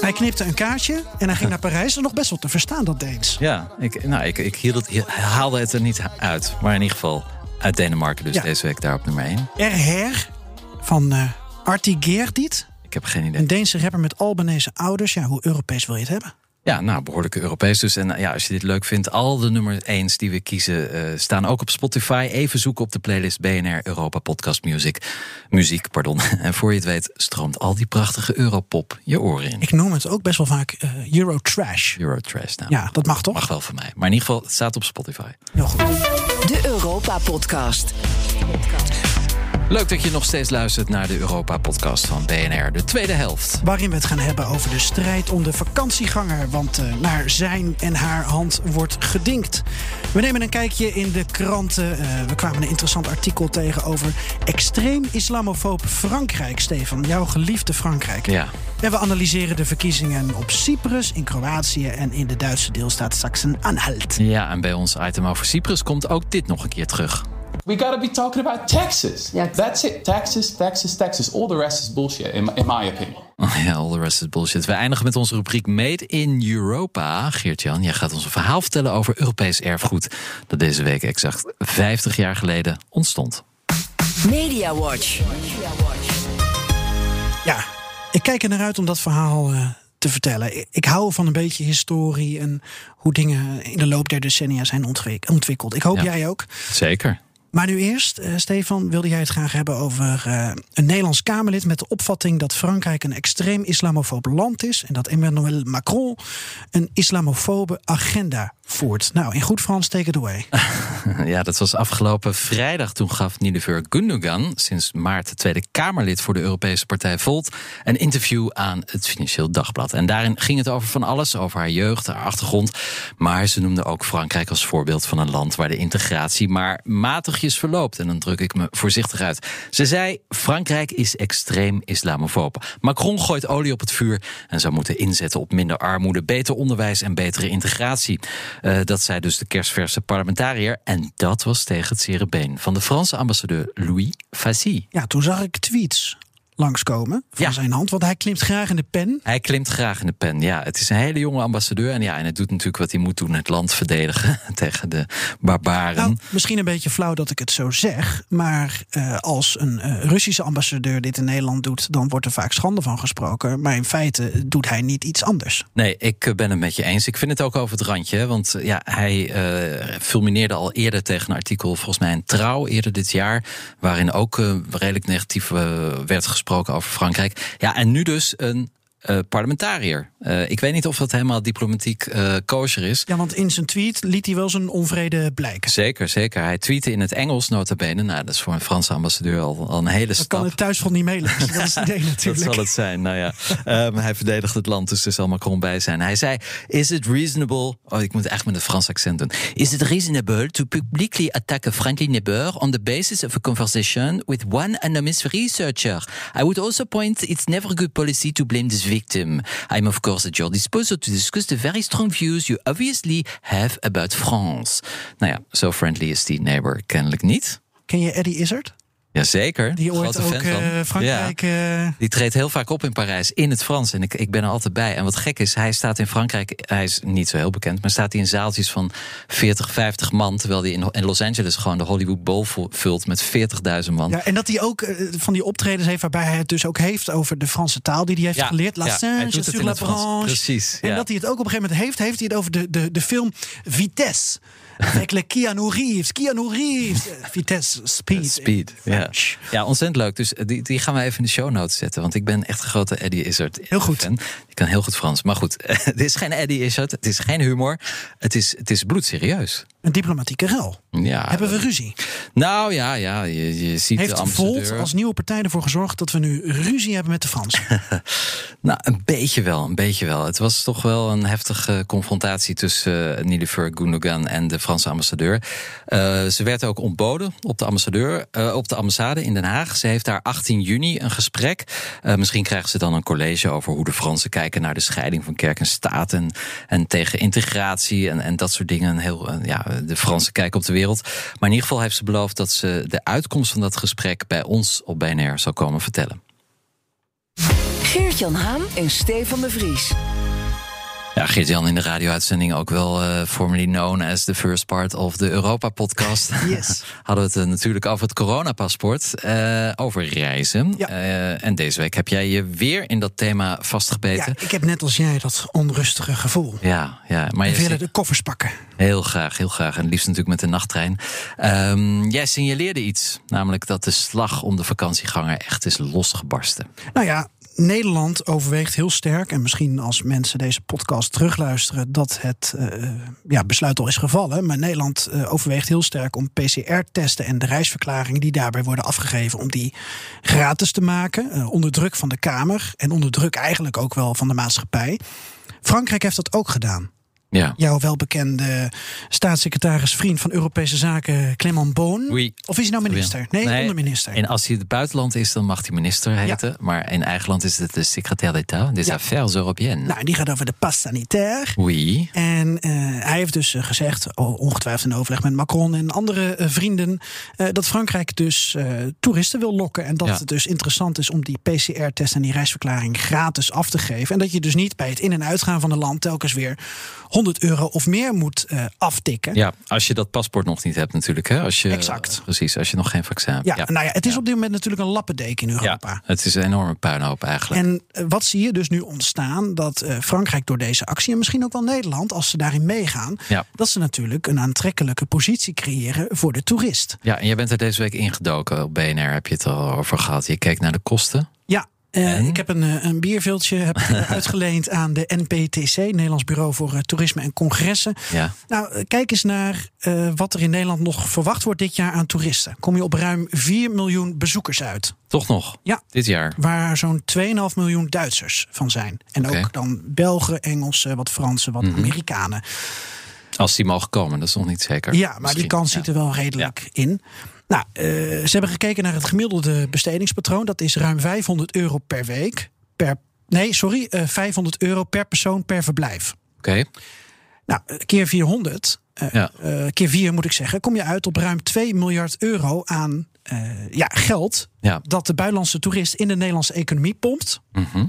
hij knipte een kaartje en hij ging naar Parijs. Dat is nog best wel te verstaan, dat Deens. Ja, ik, nou, ik, ik hield het, haalde het er niet uit. Maar in ieder geval uit Denemarken dus ja. deze week daar op nummer 1. Erher van uh, Artie Geerdit. Ik heb geen idee. Een Deense rapper met Albanese ouders. Ja, hoe Europees wil je het hebben? Ja, nou, behoorlijk Europees dus. En ja, als je dit leuk vindt, al de nummer 1 die we kiezen uh, staan ook op Spotify. Even zoeken op de playlist BNR Europa Podcast Music. Muziek, pardon. <laughs> En voor je het weet stroomt al die prachtige Europop je oren in. Ik noem het ook best wel vaak uh, Euro Trash. Euro Trash, nou. Ja, dat mag toch? Mag wel voor mij. Maar in ieder geval, het staat op Spotify. Heel goed. De Europa Podcast. Leuk dat je nog steeds luistert naar de Europa-podcast van BNR, de tweede helft. Waarin we het gaan hebben over de strijd om de vakantieganger. Want uh, naar zijn en haar hand wordt gedinkt. We nemen een kijkje in de kranten. Uh, we kwamen een interessant artikel tegen over extreem islamofoob Frankrijk. Stefan, jouw geliefde Frankrijk. Ja. En we analyseren de verkiezingen op Cyprus, in Kroatië en in de Duitse deelstaat Sachsen-Anhalt. Ja, en bij ons item over Cyprus komt ook dit nog een keer terug. We gotta be talking about taxes. Yeah. That's it. Taxes, taxes, taxes. All the rest is bullshit, in my, in my opinion. <laughs> Ja, all the rest is bullshit. We eindigen met onze rubriek Made in Europa. Geert-Jan, jij gaat ons een verhaal vertellen over Europees erfgoed... dat deze week exact 50 jaar geleden ontstond. Media Watch. Ja, ik kijk er naar uit om dat verhaal uh, te vertellen. Ik hou van een beetje historie en hoe dingen in de loop der decennia zijn ontwikkeld. Ik hoop Ja. jij ook. Zeker. Maar nu eerst, eh, Stefan, wilde jij het graag hebben over eh, een Nederlands Kamerlid met de opvatting dat Frankrijk een extreem islamofoob land is en dat Emmanuel Macron een islamofobe agenda voert. Nou, in goed Frans, take it away. <laughs> Ja, dat was afgelopen vrijdag. Toen gaf Nilüfer Gundogan, sinds maart Tweede Kamerlid voor de Europese Partij Volt, een interview aan het Financieel Dagblad. En daarin ging het over van alles, over haar jeugd, haar achtergrond. Maar ze noemde ook Frankrijk als voorbeeld van een land waar de integratie maar matigjes verloopt. En dan druk ik me voorzichtig uit. Ze zei: Frankrijk is extreem islamofoob. Macron gooit olie op het vuur en zou moeten inzetten op minder armoede, beter onderwijs en betere integratie. Uh, dat zei dus de kerstverse parlementariër. En dat was tegen het zere been van de Franse ambassadeur Louis Fassi. Ja, toen zag ik tweets langskomen van Ja. zijn hand, want hij klimt graag in de pen. Hij klimt graag in de pen. Ja, het is een hele jonge ambassadeur. En ja, en hij doet natuurlijk wat hij moet doen: het land verdedigen <laughs> tegen de barbaren. Nou, misschien een beetje flauw dat ik het zo zeg, maar eh, als een eh, Russische ambassadeur dit in Nederland doet, dan wordt er vaak schande van gesproken. Maar in feite doet hij niet iets anders. Nee, ik eh, ben het met je eens. Ik vind het ook over het randje. hè, Want ja, hij eh fulmineerde al eerder tegen een artikel, volgens mij een trouw eerder dit jaar. Waarin ook redelijk negatief werd gesproken over Frankrijk. Ja, en nu dus een eh, parlementariër. Eh, ik weet niet of dat helemaal diplomatiek eh kosher is. Ja, want in zijn tweet liet hij wel zijn onvrede blijken. Zeker, zeker. Hij tweette in het Engels nota bene. Nou, dat is voor een Franse ambassadeur al, al een hele Dat stap. kan het thuis van niet meelezen. Dat is het idee <laughs> Dat natuurlijk. zal het zijn, nou ja. Ehm, hij verdedigt het land, dus er zal Macron bij zijn. Hij zei, is it reasonable... Oh, ik moet echt met een Frans accent doen. Is it reasonable to publicly attack a friendly neighbor... on the basis of a conversation with one anonymous researcher? I would also point it's never good policy to blame this victim. I'm of course at your disposal to discuss the very strong views you obviously have about France. Nou ja, zo friendly is die neighbor kennelijk niet. Ken je Eddie Izzard? Jazeker. Die ooit grote ook fan van. eh, Frankrijk... eh, Die treedt heel vaak op in Parijs in het Frans. En ik, ik ben er altijd bij. En wat gek is, hij staat in Frankrijk. Hij is niet zo heel bekend, maar staat hij in zaaltjes van 40, 50 man. Terwijl hij in, in Los Angeles gewoon de Hollywood Bowl vult met 40.000 man. Ja, en dat hij ook eh, van die optredens heeft waarbij hij het dus ook heeft over de Franse taal die hij heeft Ja, geleerd. La ja, singe sur la. Precies, En dat hij het ook op een gegeven moment heeft, heeft hij het over de, de, de film Vitesse. Le Keanu Reeves. Keanu Reeves. Eh, Vitesse, Speed. Speed. Ja. Ja, ontzettend leuk. Dus die, die gaan we even in de show notes zetten. Want ik ben echt een grote Eddie Izzard. Heel goed. fan. Die kan heel goed Frans. Maar goed, <laughs> het is geen Eddie Izzard. Het is geen humor. Het is, het is bloedserieus. Een diplomatieke ruil. Ja, Hebben we ruzie? Nou ja, ja je, je ziet de Heeft ambassadeur... Volt als nieuwe partij ervoor gezorgd dat we nu ruzie hebben met de Fransen? <laughs> Nou, een beetje wel, een beetje wel. Het was toch wel een heftige confrontatie tussen uh, Nilüfer Gundogan en de Franse ambassadeur. Uh, ze werd ook ontboden op de ambassadeur, uh, op de ambassade in Den Haag. Ze heeft daar 18 juni een gesprek. Uh, misschien krijgen ze dan een college over hoe de Fransen kijken naar de scheiding van kerk en staat en, en tegen integratie en, en dat soort dingen. Heel, uh, ja, de Fransen kijken op de wereld. Maar in ieder geval heeft ze beloofd dat ze de uitkomst van dat gesprek bij ons op BNR zal komen vertellen. Geert-Jan Haan en Stefan de Vries. Ja, Geert-Jan in de radio-uitzending ook wel uh, formerly known as the first part of de Europa-podcast. <laughs> Yes. <laughs> Hadden we het uh, natuurlijk over het coronapaspoort, uh, over reizen. Ja. en deze week heb jij je weer in dat thema vastgebeten. Ja, ik heb net als jij dat onrustige gevoel. Ja, ja. Maar we je willen de koffers pakken. Heel graag, heel graag. En liefst natuurlijk met de nachttrein. Um, jij signaleerde iets, namelijk dat de slag om de vakantieganger echt is losgebarsten. Nou ja, Nederland overweegt heel sterk, en misschien als mensen deze podcast terugluisteren, dat het uh, ja, besluit al is gevallen. Maar Nederland uh, overweegt heel sterk om PCR-testen en de reisverklaringen die daarbij worden afgegeven, om die gratis te maken. Uh, onder druk van de Kamer en onder druk eigenlijk ook wel van de maatschappij. Frankrijk heeft dat ook gedaan. Ja. Jouw welbekende staatssecretaris, vriend van Europese Zaken, Clement Boon. Oui. Of is hij nou minister? Nee, Nee, onderminister. En als hij in het buitenland is, dan mag hij minister heten. Maar in eigen land is het de secrétaire d'État des Ja. Affaires Européennes. Nou, die gaat over de pas sanitaire. Oui. En eh, hij heeft dus eh, gezegd, ongetwijfeld in overleg met Macron en andere eh, vrienden, dat Frankrijk dus toeristen wil lokken. En dat Ja. het dus interessant is om die PCR-test en die reisverklaring gratis af te geven. En dat je dus niet bij het in- en uitgaan van een land telkens weer 100 euro of meer moet eh, aftikken. Ja, als je dat paspoort nog niet hebt natuurlijk. Hè? Als je, Exact. Precies, als je nog geen vaccin hebt. Ja, nou ja, het is op dit moment natuurlijk een lappendeken in Europa. Ja, het is een enorme puinhoop eigenlijk. En eh, wat zie je dus nu ontstaan? Dat eh, Frankrijk door deze actie, en misschien ook wel Nederland, als ze daarin meegaan, dat ze natuurlijk een aantrekkelijke positie creëren voor de toerist. Ja, en jij bent er deze week ingedoken. Op BNR heb je het al over gehad. Je keek naar de kosten. Ja. Eh, ik heb een, eh, een bierviltje heb <laughs> uitgeleend aan de NPTC, Nederlands Bureau voor eh, Toerisme en Congressen. Ja. Nou, kijk eens naar wat er in Nederland nog verwacht wordt dit jaar aan toeristen. Kom je op ruim 4 miljoen bezoekers uit. Toch nog? Ja. Dit jaar. Waar zo'n 2,5 miljoen Duitsers van zijn. En ook dan Belgen, Engelsen, wat Fransen, wat Mhm. Amerikanen. Als die mogen komen, dat is nog niet zeker. Ja, maar die kans Ja. zit er wel redelijk in. Nou, eh, ze hebben gekeken naar het gemiddelde bestedingspatroon. Dat is ruim 500 euro per week. Per, nee, sorry, eh 500 euro per persoon per verblijf. Oké. Nou, eh, keer 400, eh, Ja. eh, keer 4 moet ik zeggen, kom je uit op ruim 2 miljard euro aan eh, ja, geld. Ja. Dat de buitenlandse toerist in de Nederlandse economie pompt. Mhm.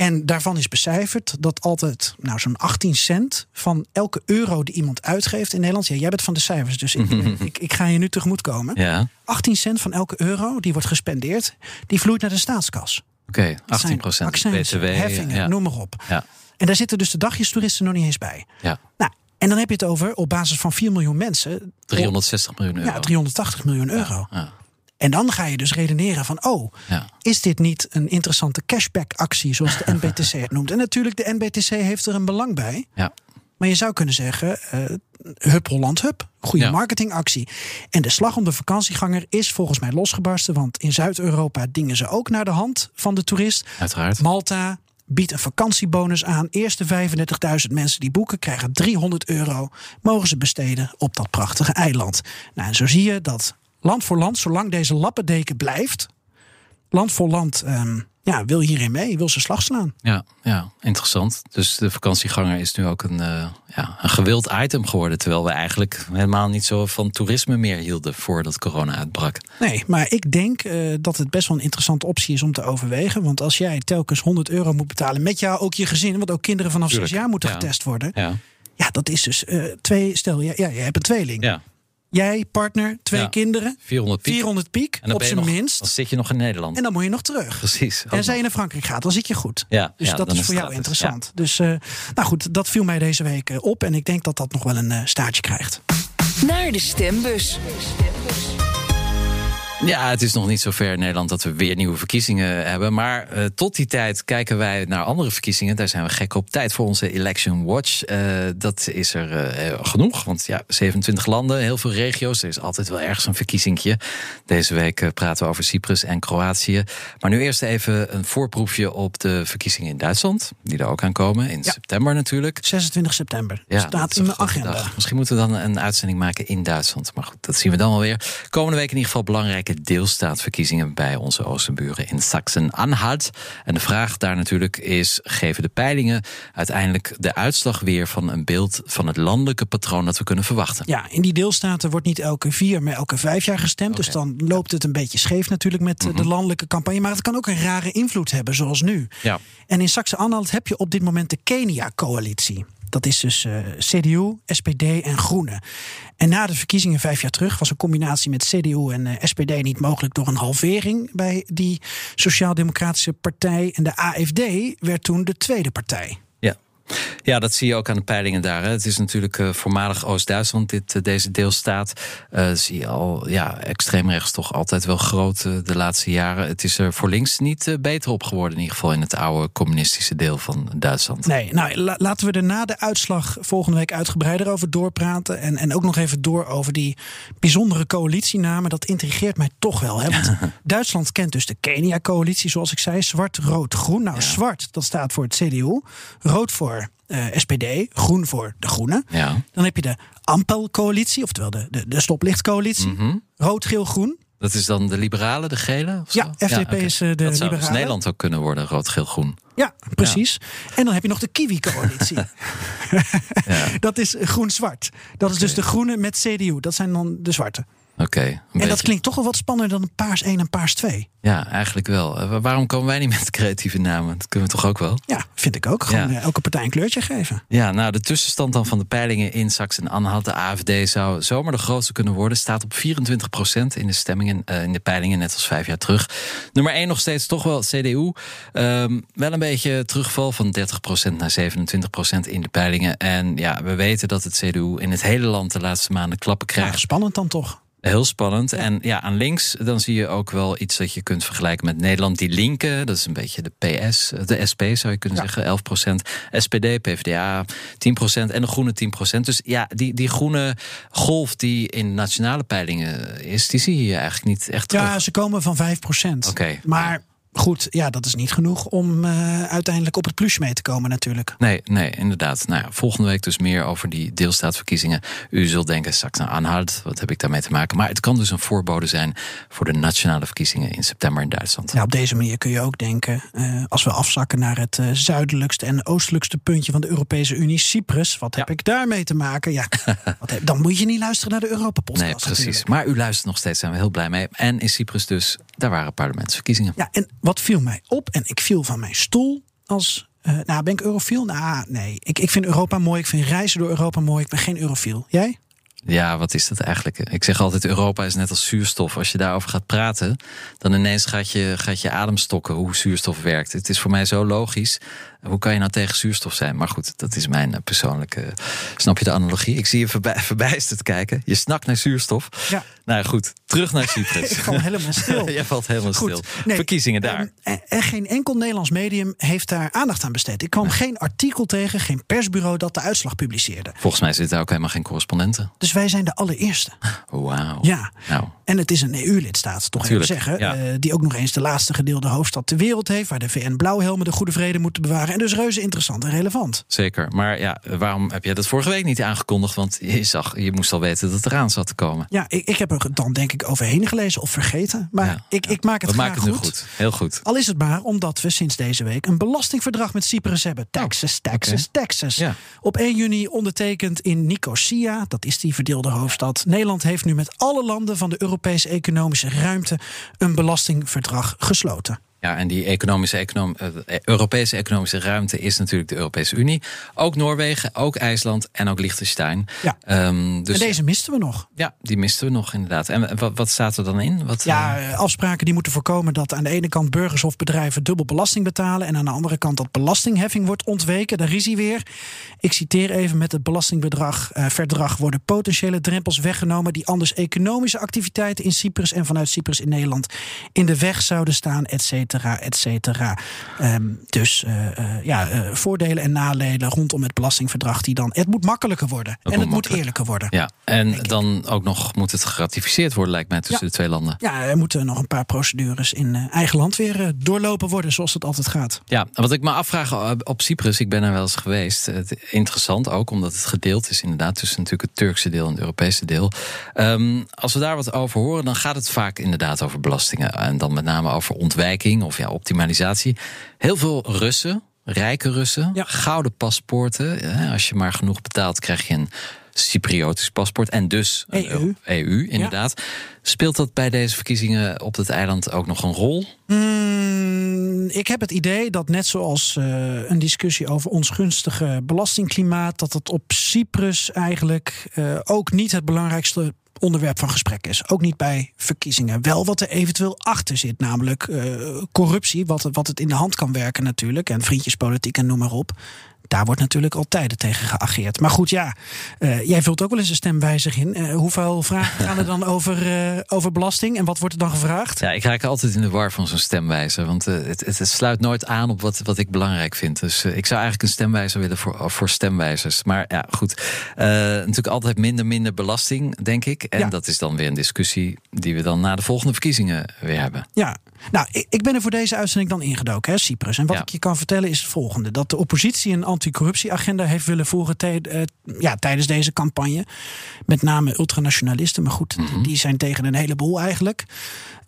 En daarvan is becijferd dat altijd nou, zo'n 18 cent van elke euro die iemand uitgeeft in Nederland. Ja, jij bent van de cijfers, dus ik, <laughs> ik, ik ga je nu tegemoet komen. Ja. 18 cent van elke euro die wordt gespendeerd, die vloeit naar de staatskas. Oké, Dat 18 zijn procent. BTW. heffingen, ja. noem maar op. Ja. En daar zitten dus de dagjestoeristen nog niet eens bij. ja. Nou, en dan heb je het over op basis van 4 miljoen mensen. 360 miljoen euro. Ja, 380 miljoen euro. Ja. En dan ga je dus redeneren van, oh, Ja. is dit niet een interessante cashback-actie, zoals de NBTC <laughs> het noemt? En natuurlijk, de NBTC heeft er een belang bij. Ja. Maar je zou kunnen zeggen, eh hup Holland hup. Goede Ja. marketingactie. En de slag om de vakantieganger is volgens mij losgebarsten. Want in Zuid-Europa dingen ze ook naar de hand van de toerist. Uiteraard. Malta biedt een vakantiebonus aan. Eerste 35.000 mensen die boeken krijgen 300 euro. Mogen ze besteden op dat prachtige eiland. Nou, en zo zie je dat land voor land, zolang deze lappendeken blijft... land voor land ehm, ja, wil hierin mee, wil zijn slag slaan. Ja, ja, interessant. Dus de vakantieganger is nu ook een, eh, ja, een gewild item geworden. Terwijl we eigenlijk helemaal niet zo van toerisme meer hielden voordat corona uitbrak. Nee, maar ik denk eh, dat het best wel een interessante optie is om te overwegen. Want als jij telkens 100 euro moet betalen met jou ook je gezin... want ook kinderen vanaf Tuurlijk, 6 jaar moeten ja. getest worden... Ja, ja, dat is dus eh, twee... Stel, ja, ja, je hebt een tweeling. ja Jij, partner, twee Ja. kinderen... 400 piek. 400 piek, En dan op zijn nog- minst. Dan zit je nog in Nederland. En dan moet je nog terug. Precies. En zij je naar Frankrijk gaat, dan zit je goed. Ja, Dus ja, dat is voor jou interessant. Dus eh, nou goed, dat viel mij deze week eh, op. En ik denk dat dat nog wel een eh, staartje krijgt. Naar de stembus. Ja, het is nog niet zo ver in Nederland dat we weer nieuwe verkiezingen hebben. Maar eh, tot die tijd kijken wij naar andere verkiezingen. Daar zijn we gek op. Tijd voor onze Election Watch. Eh, dat is er eh, genoeg. Want ja, 27 landen, heel veel regio's. Er is altijd wel ergens een verkiezingje. Deze week praten we over Cyprus en Kroatië. Maar nu eerst even een voorproefje op de verkiezingen in Duitsland. Die er ook aankomen. In Ja. september natuurlijk. 26 september. dat staat in mijn agenda. dag. Misschien moeten we dan een uitzending maken in Duitsland. Maar goed, dat zien we dan wel weer. Komende week in ieder geval belangrijke deelstaatverkiezingen bij onze oostenburen in Sachsen-Anhalt. En de vraag daar natuurlijk is: geven de peilingen uiteindelijk de uitslag weer van een beeld van het landelijke patroon dat we kunnen verwachten? Ja, in die deelstaten wordt niet elke vier, maar elke vijf jaar gestemd. Dus. Mhm. dan loopt het een beetje scheef natuurlijk met eh, de landelijke campagne. Maar het kan ook een rare invloed hebben, zoals nu. Ja. En in Saxe-Anhalt heb je op dit moment de Kenia-coalitie. Dat is dus eh, CDU, SPD en Groenen. En na de verkiezingen vijf jaar terug was een combinatie met CDU en eh, SPD niet mogelijk door een halvering bij die Sociaal-Democratische Partij. En de AFD werd toen de tweede partij. Ja. Dat zie je ook aan de peilingen daar. Hè. Het is natuurlijk uh, voormalig Oost-Duitsland, dit, uh, deze deelstaat. Uh, zie je al, ja, extreemrechts toch altijd wel groot de laatste jaren. Het is er voor links niet beter op geworden, in ieder geval in het oude communistische deel van Duitsland. Nee, nou la laten we er na de uitslag volgende week uitgebreider over doorpraten. En, en ook nog even door over die bijzondere coalitienamen. Dat intrigeert mij toch wel. Hè? Want <laughs> Duitsland kent dus de Kenia-coalitie, zoals ik zei. Zwart, rood, groen. Nou, zwart, dat staat voor het CDU. Rood voor uh, SPD, groen voor de Groenen. Ja. Dan heb je de Ampel-coalitie, oftewel de, de, de stoplichtcoalitie. Mm -hmm. Rood, geel, groen. Dat is dan de liberalen, de gele? Ja, FDP ja, okay. is uh, de dat liberalen. Dat zou Nederland ook kunnen worden, rood, geel, groen. Ja, precies. Ja. En dan heb je nog de Kiwi-coalitie. <laughs> ja. <laughs> Dat is groen-zwart. Dat is dus de groenen met CDU. Dat zijn dan de zwarte. Oké. Okay, en beetje... dat klinkt toch wel wat spannender dan paars 1 en paars 2. Ja, eigenlijk wel. Uh, waarom komen wij niet met creatieve namen? Dat kunnen we toch ook wel? Ja, vind ik ook. Gewoon ja. elke partij een kleurtje geven. Ja, nou, de tussenstand dan van de peilingen in Sachsen-Anhalt. De AFD zou zomaar de grootste kunnen worden. Staat op 24 procent in de stemmingen, uh, in de peilingen, net als vijf jaar terug. Nummer 1 nog steeds toch wel CDU. Um, wel een beetje terugval van 30 procent naar 27 procent in de peilingen. En ja, we weten dat het CDU in het hele land de laatste maanden klappen krijgt. Ja, spannend dan toch? Heel spannend. En ja, aan links dan zie je ook wel iets dat je kunt vergelijken met Nederland. Die linken, dat is een beetje de PS, de SP zou je kunnen ja. zeggen, 11% SPD, PvdA 10% en de groene 10% Dus ja, die, die groene golf die in nationale peilingen is, die zie je eigenlijk niet echt terug. Ja, ze komen van 5% Oké. Okay. Maar goed, ja, dat is niet genoeg om uh, uiteindelijk op het plus mee te komen natuurlijk. Nee, nee, inderdaad. Nou ja, volgende week dus meer over die deelstaatverkiezingen. U zult denken, straks naar aanhoud, wat heb ik daarmee te maken? Maar het kan dus een voorbode zijn voor de nationale verkiezingen in september in Duitsland. Ja, op deze manier kun je ook denken, uh, als we afzakken naar het uh, zuidelijkste en oostelijkste puntje van de Europese Unie, Cyprus. Wat heb ja. ik daarmee te maken? Ja, <laughs> wat heb, dan moet je niet luisteren naar de Europa-podcast. Nee, precies. Natuurlijk. Maar u luistert nog steeds, zijn we heel blij mee. En in Cyprus dus, daar waren parlementsverkiezingen. Ja, en wat viel mij op en ik viel van mijn stoel als. Uh, nou, ben ik eurofiel? Nou, nee. Ik, ik vind Europa mooi. Ik vind reizen door Europa mooi. Ik ben geen eurofiel. Jij? Ja, wat is dat eigenlijk? Ik zeg altijd, Europa is net als zuurstof. Als je daarover gaat praten, dan ineens gaat je, gaat je adem stokken hoe zuurstof werkt. Het is voor mij zo logisch. Hoe kan je nou tegen zuurstof zijn? Maar goed, dat is mijn persoonlijke. Snap je de analogie? Ik zie je voorbij, <laughs> verbijsterd kijken. Je snakt naar zuurstof. Ja. Nou goed, terug naar Cyprus. val helemaal stil. <laughs> Jij valt helemaal Goed. stil. Nee, Verkiezingen daar. En, en, geen enkel Nederlands medium heeft daar aandacht aan besteed. Ik kwam nee. geen artikel tegen, geen persbureau dat de uitslag publiceerde. Volgens mij zitten daar ook helemaal geen correspondenten. Dus wij zijn de allereerste. Wauw. Ja. Nou. En het is een EU-lidstaat, toch even zeggen. ja. Uh, die ook nog eens de laatste gedeelde hoofdstad ter wereld heeft. Waar de VN-blauwhelmen de goede vrede moeten bewaren. En dus reuze interessant en relevant. Zeker. Maar ja, waarom heb jij dat vorige week niet aangekondigd? Want je, zag, je moest al weten dat het eraan zat te komen. Ja, ik, ik heb er dan denk ik overheen gelezen of vergeten. Maar Ja, ik, ja. ik maak het We graag maken het nu goed. goed. Heel goed. Al is het maar omdat we sinds deze week een belastingverdrag met Cyprus hebben. Texas, Texas, Texas. Ja. Op 1 juni ondertekend in Nicosia, dat is die verdeelde hoofdstad. Nederland heeft nu met alle landen van de Europese economische ruimte een belastingverdrag gesloten. Ja, en die economische, econom, eh, Europese economische ruimte is natuurlijk de Europese Unie. Ook Noorwegen, ook IJsland en ook Liechtenstein. Ja. Ehm, dus en deze misten we nog. ja, die misten we nog inderdaad. En wat, wat staat er dan in? Wat, Ja, eh, eh, afspraken die moeten voorkomen dat aan de ene kant burgers of bedrijven dubbel belasting betalen. En aan de andere kant dat belastingheffing wordt ontweken. Daar is hij weer. Ik citeer even met het belastingbedrag. eh, verdrag worden potentiële drempels weggenomen. die anders economische activiteiten in Cyprus en vanuit Cyprus in Nederland in de weg zouden staan, et cetera, et cetera. Ehm, dus eh, eh, ja, eh, voordelen en nadelen rondom het belastingverdrag. die dan. Het moet makkelijker worden. en het moet eerlijker worden. ja, en ik. dan ook nog moet het geratificeerd worden, lijkt mij, tussen Ja. de twee landen. Ja, er moeten nog een paar procedures in eigen land weer doorlopen worden, zoals het altijd gaat. Ja, wat ik me afvraag op Cyprus, ik ben er wel eens geweest. Het, interessant ook, omdat het gedeeld is inderdaad tussen natuurlijk het Turkse deel en het Europese deel. Ehm, als we daar wat over horen, dan gaat het vaak inderdaad over belastingen. En dan met name over ontwijking of ja, optimalisatie. Heel veel Russen, rijke Russen, Ja. gouden paspoorten. Als je maar genoeg betaalt, krijg je een Cypriotisch paspoort en dus een EU. Euro- EU, inderdaad. Speelt dat bij deze verkiezingen op het eiland ook nog een rol? Mm, ik heb het idee dat net zoals eh, een discussie over ons gunstige belastingklimaat, dat het op Cyprus eigenlijk eh, ook niet het belangrijkste onderwerp van gesprek is. Ook niet bij verkiezingen. Wel wat er eventueel achter zit, namelijk eh, corruptie, wat, wat het in de hand kan werken natuurlijk, en vriendjespolitiek en noem maar op. daar wordt natuurlijk altijd tegen geageerd. Maar goed, ja, uh, jij vult ook wel eens een stemwijzer in. Uh, hoeveel vragen gaan er dan over, uh, over belasting en wat wordt er dan gevraagd? Ja, ik raak altijd in de war van zo'n stemwijzer. Want het, het, het, sluit nooit aan op wat, wat ik belangrijk vind. Dus ik zou eigenlijk een stemwijzer willen voor, voor stemwijzers. Maar ja, goed. natuurlijk altijd minder, minder belasting, denk ik. En ja. dat is dan weer een discussie die we dan na de volgende verkiezingen weer hebben. Ja, nou, ik ben er voor deze uitzending dan ingedoken, hè, Cyprus. En wat ik je kan vertellen is het volgende: dat de oppositie een anticorruptieagenda heeft willen voeren uh, ja, tijdens deze campagne. Met name ultranationalisten, maar goed, Mhm. die zijn tegen een heleboel eigenlijk.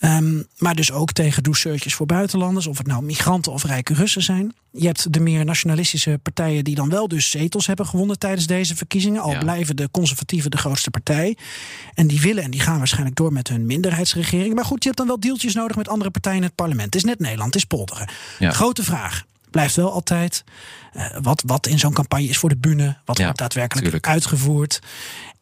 Um, maar dus ook tegen douceurtjes voor buitenlanders, of het nou migranten of rijke Russen zijn. Je hebt de meer nationalistische partijen die dan wel dus zetels hebben gewonnen tijdens deze verkiezingen. Al Ja. blijven de conservatieven de grootste partij. En die willen en die gaan waarschijnlijk door met hun minderheidsregering. Maar goed, je hebt dan wel deeltjes nodig met andere partijen in het parlement. Het is net Nederland, het is polderen. Ja. Grote vraag. Blijft wel altijd eh, wat, wat in zo'n campagne is voor de bühne. Wat Ja, wordt daadwerkelijk tuurlijk. uitgevoerd.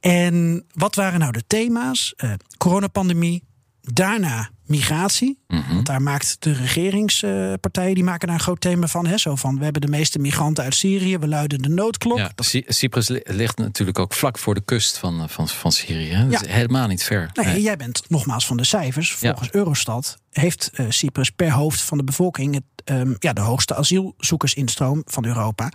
En wat waren nou de thema's? Eh, coronapandemie, daarna migratie. Mhm. Want daar maakt de regeringspartijen die maken daar een groot thema van. Hè? Zo van, we hebben de meeste migranten uit Syrië, we luiden de noodklok. Ja, Cy- Cyprus li- ligt natuurlijk ook vlak voor de kust van, eh, van, van Syrië. hè. Dat Ja. is helemaal niet ver. Nee, jij bent nogmaals van de cijfers. Ja. Volgens Eurostat heeft eh, Cyprus per hoofd van de bevolking het, ehm, ja, de hoogste asielzoekersinstroom van Europa.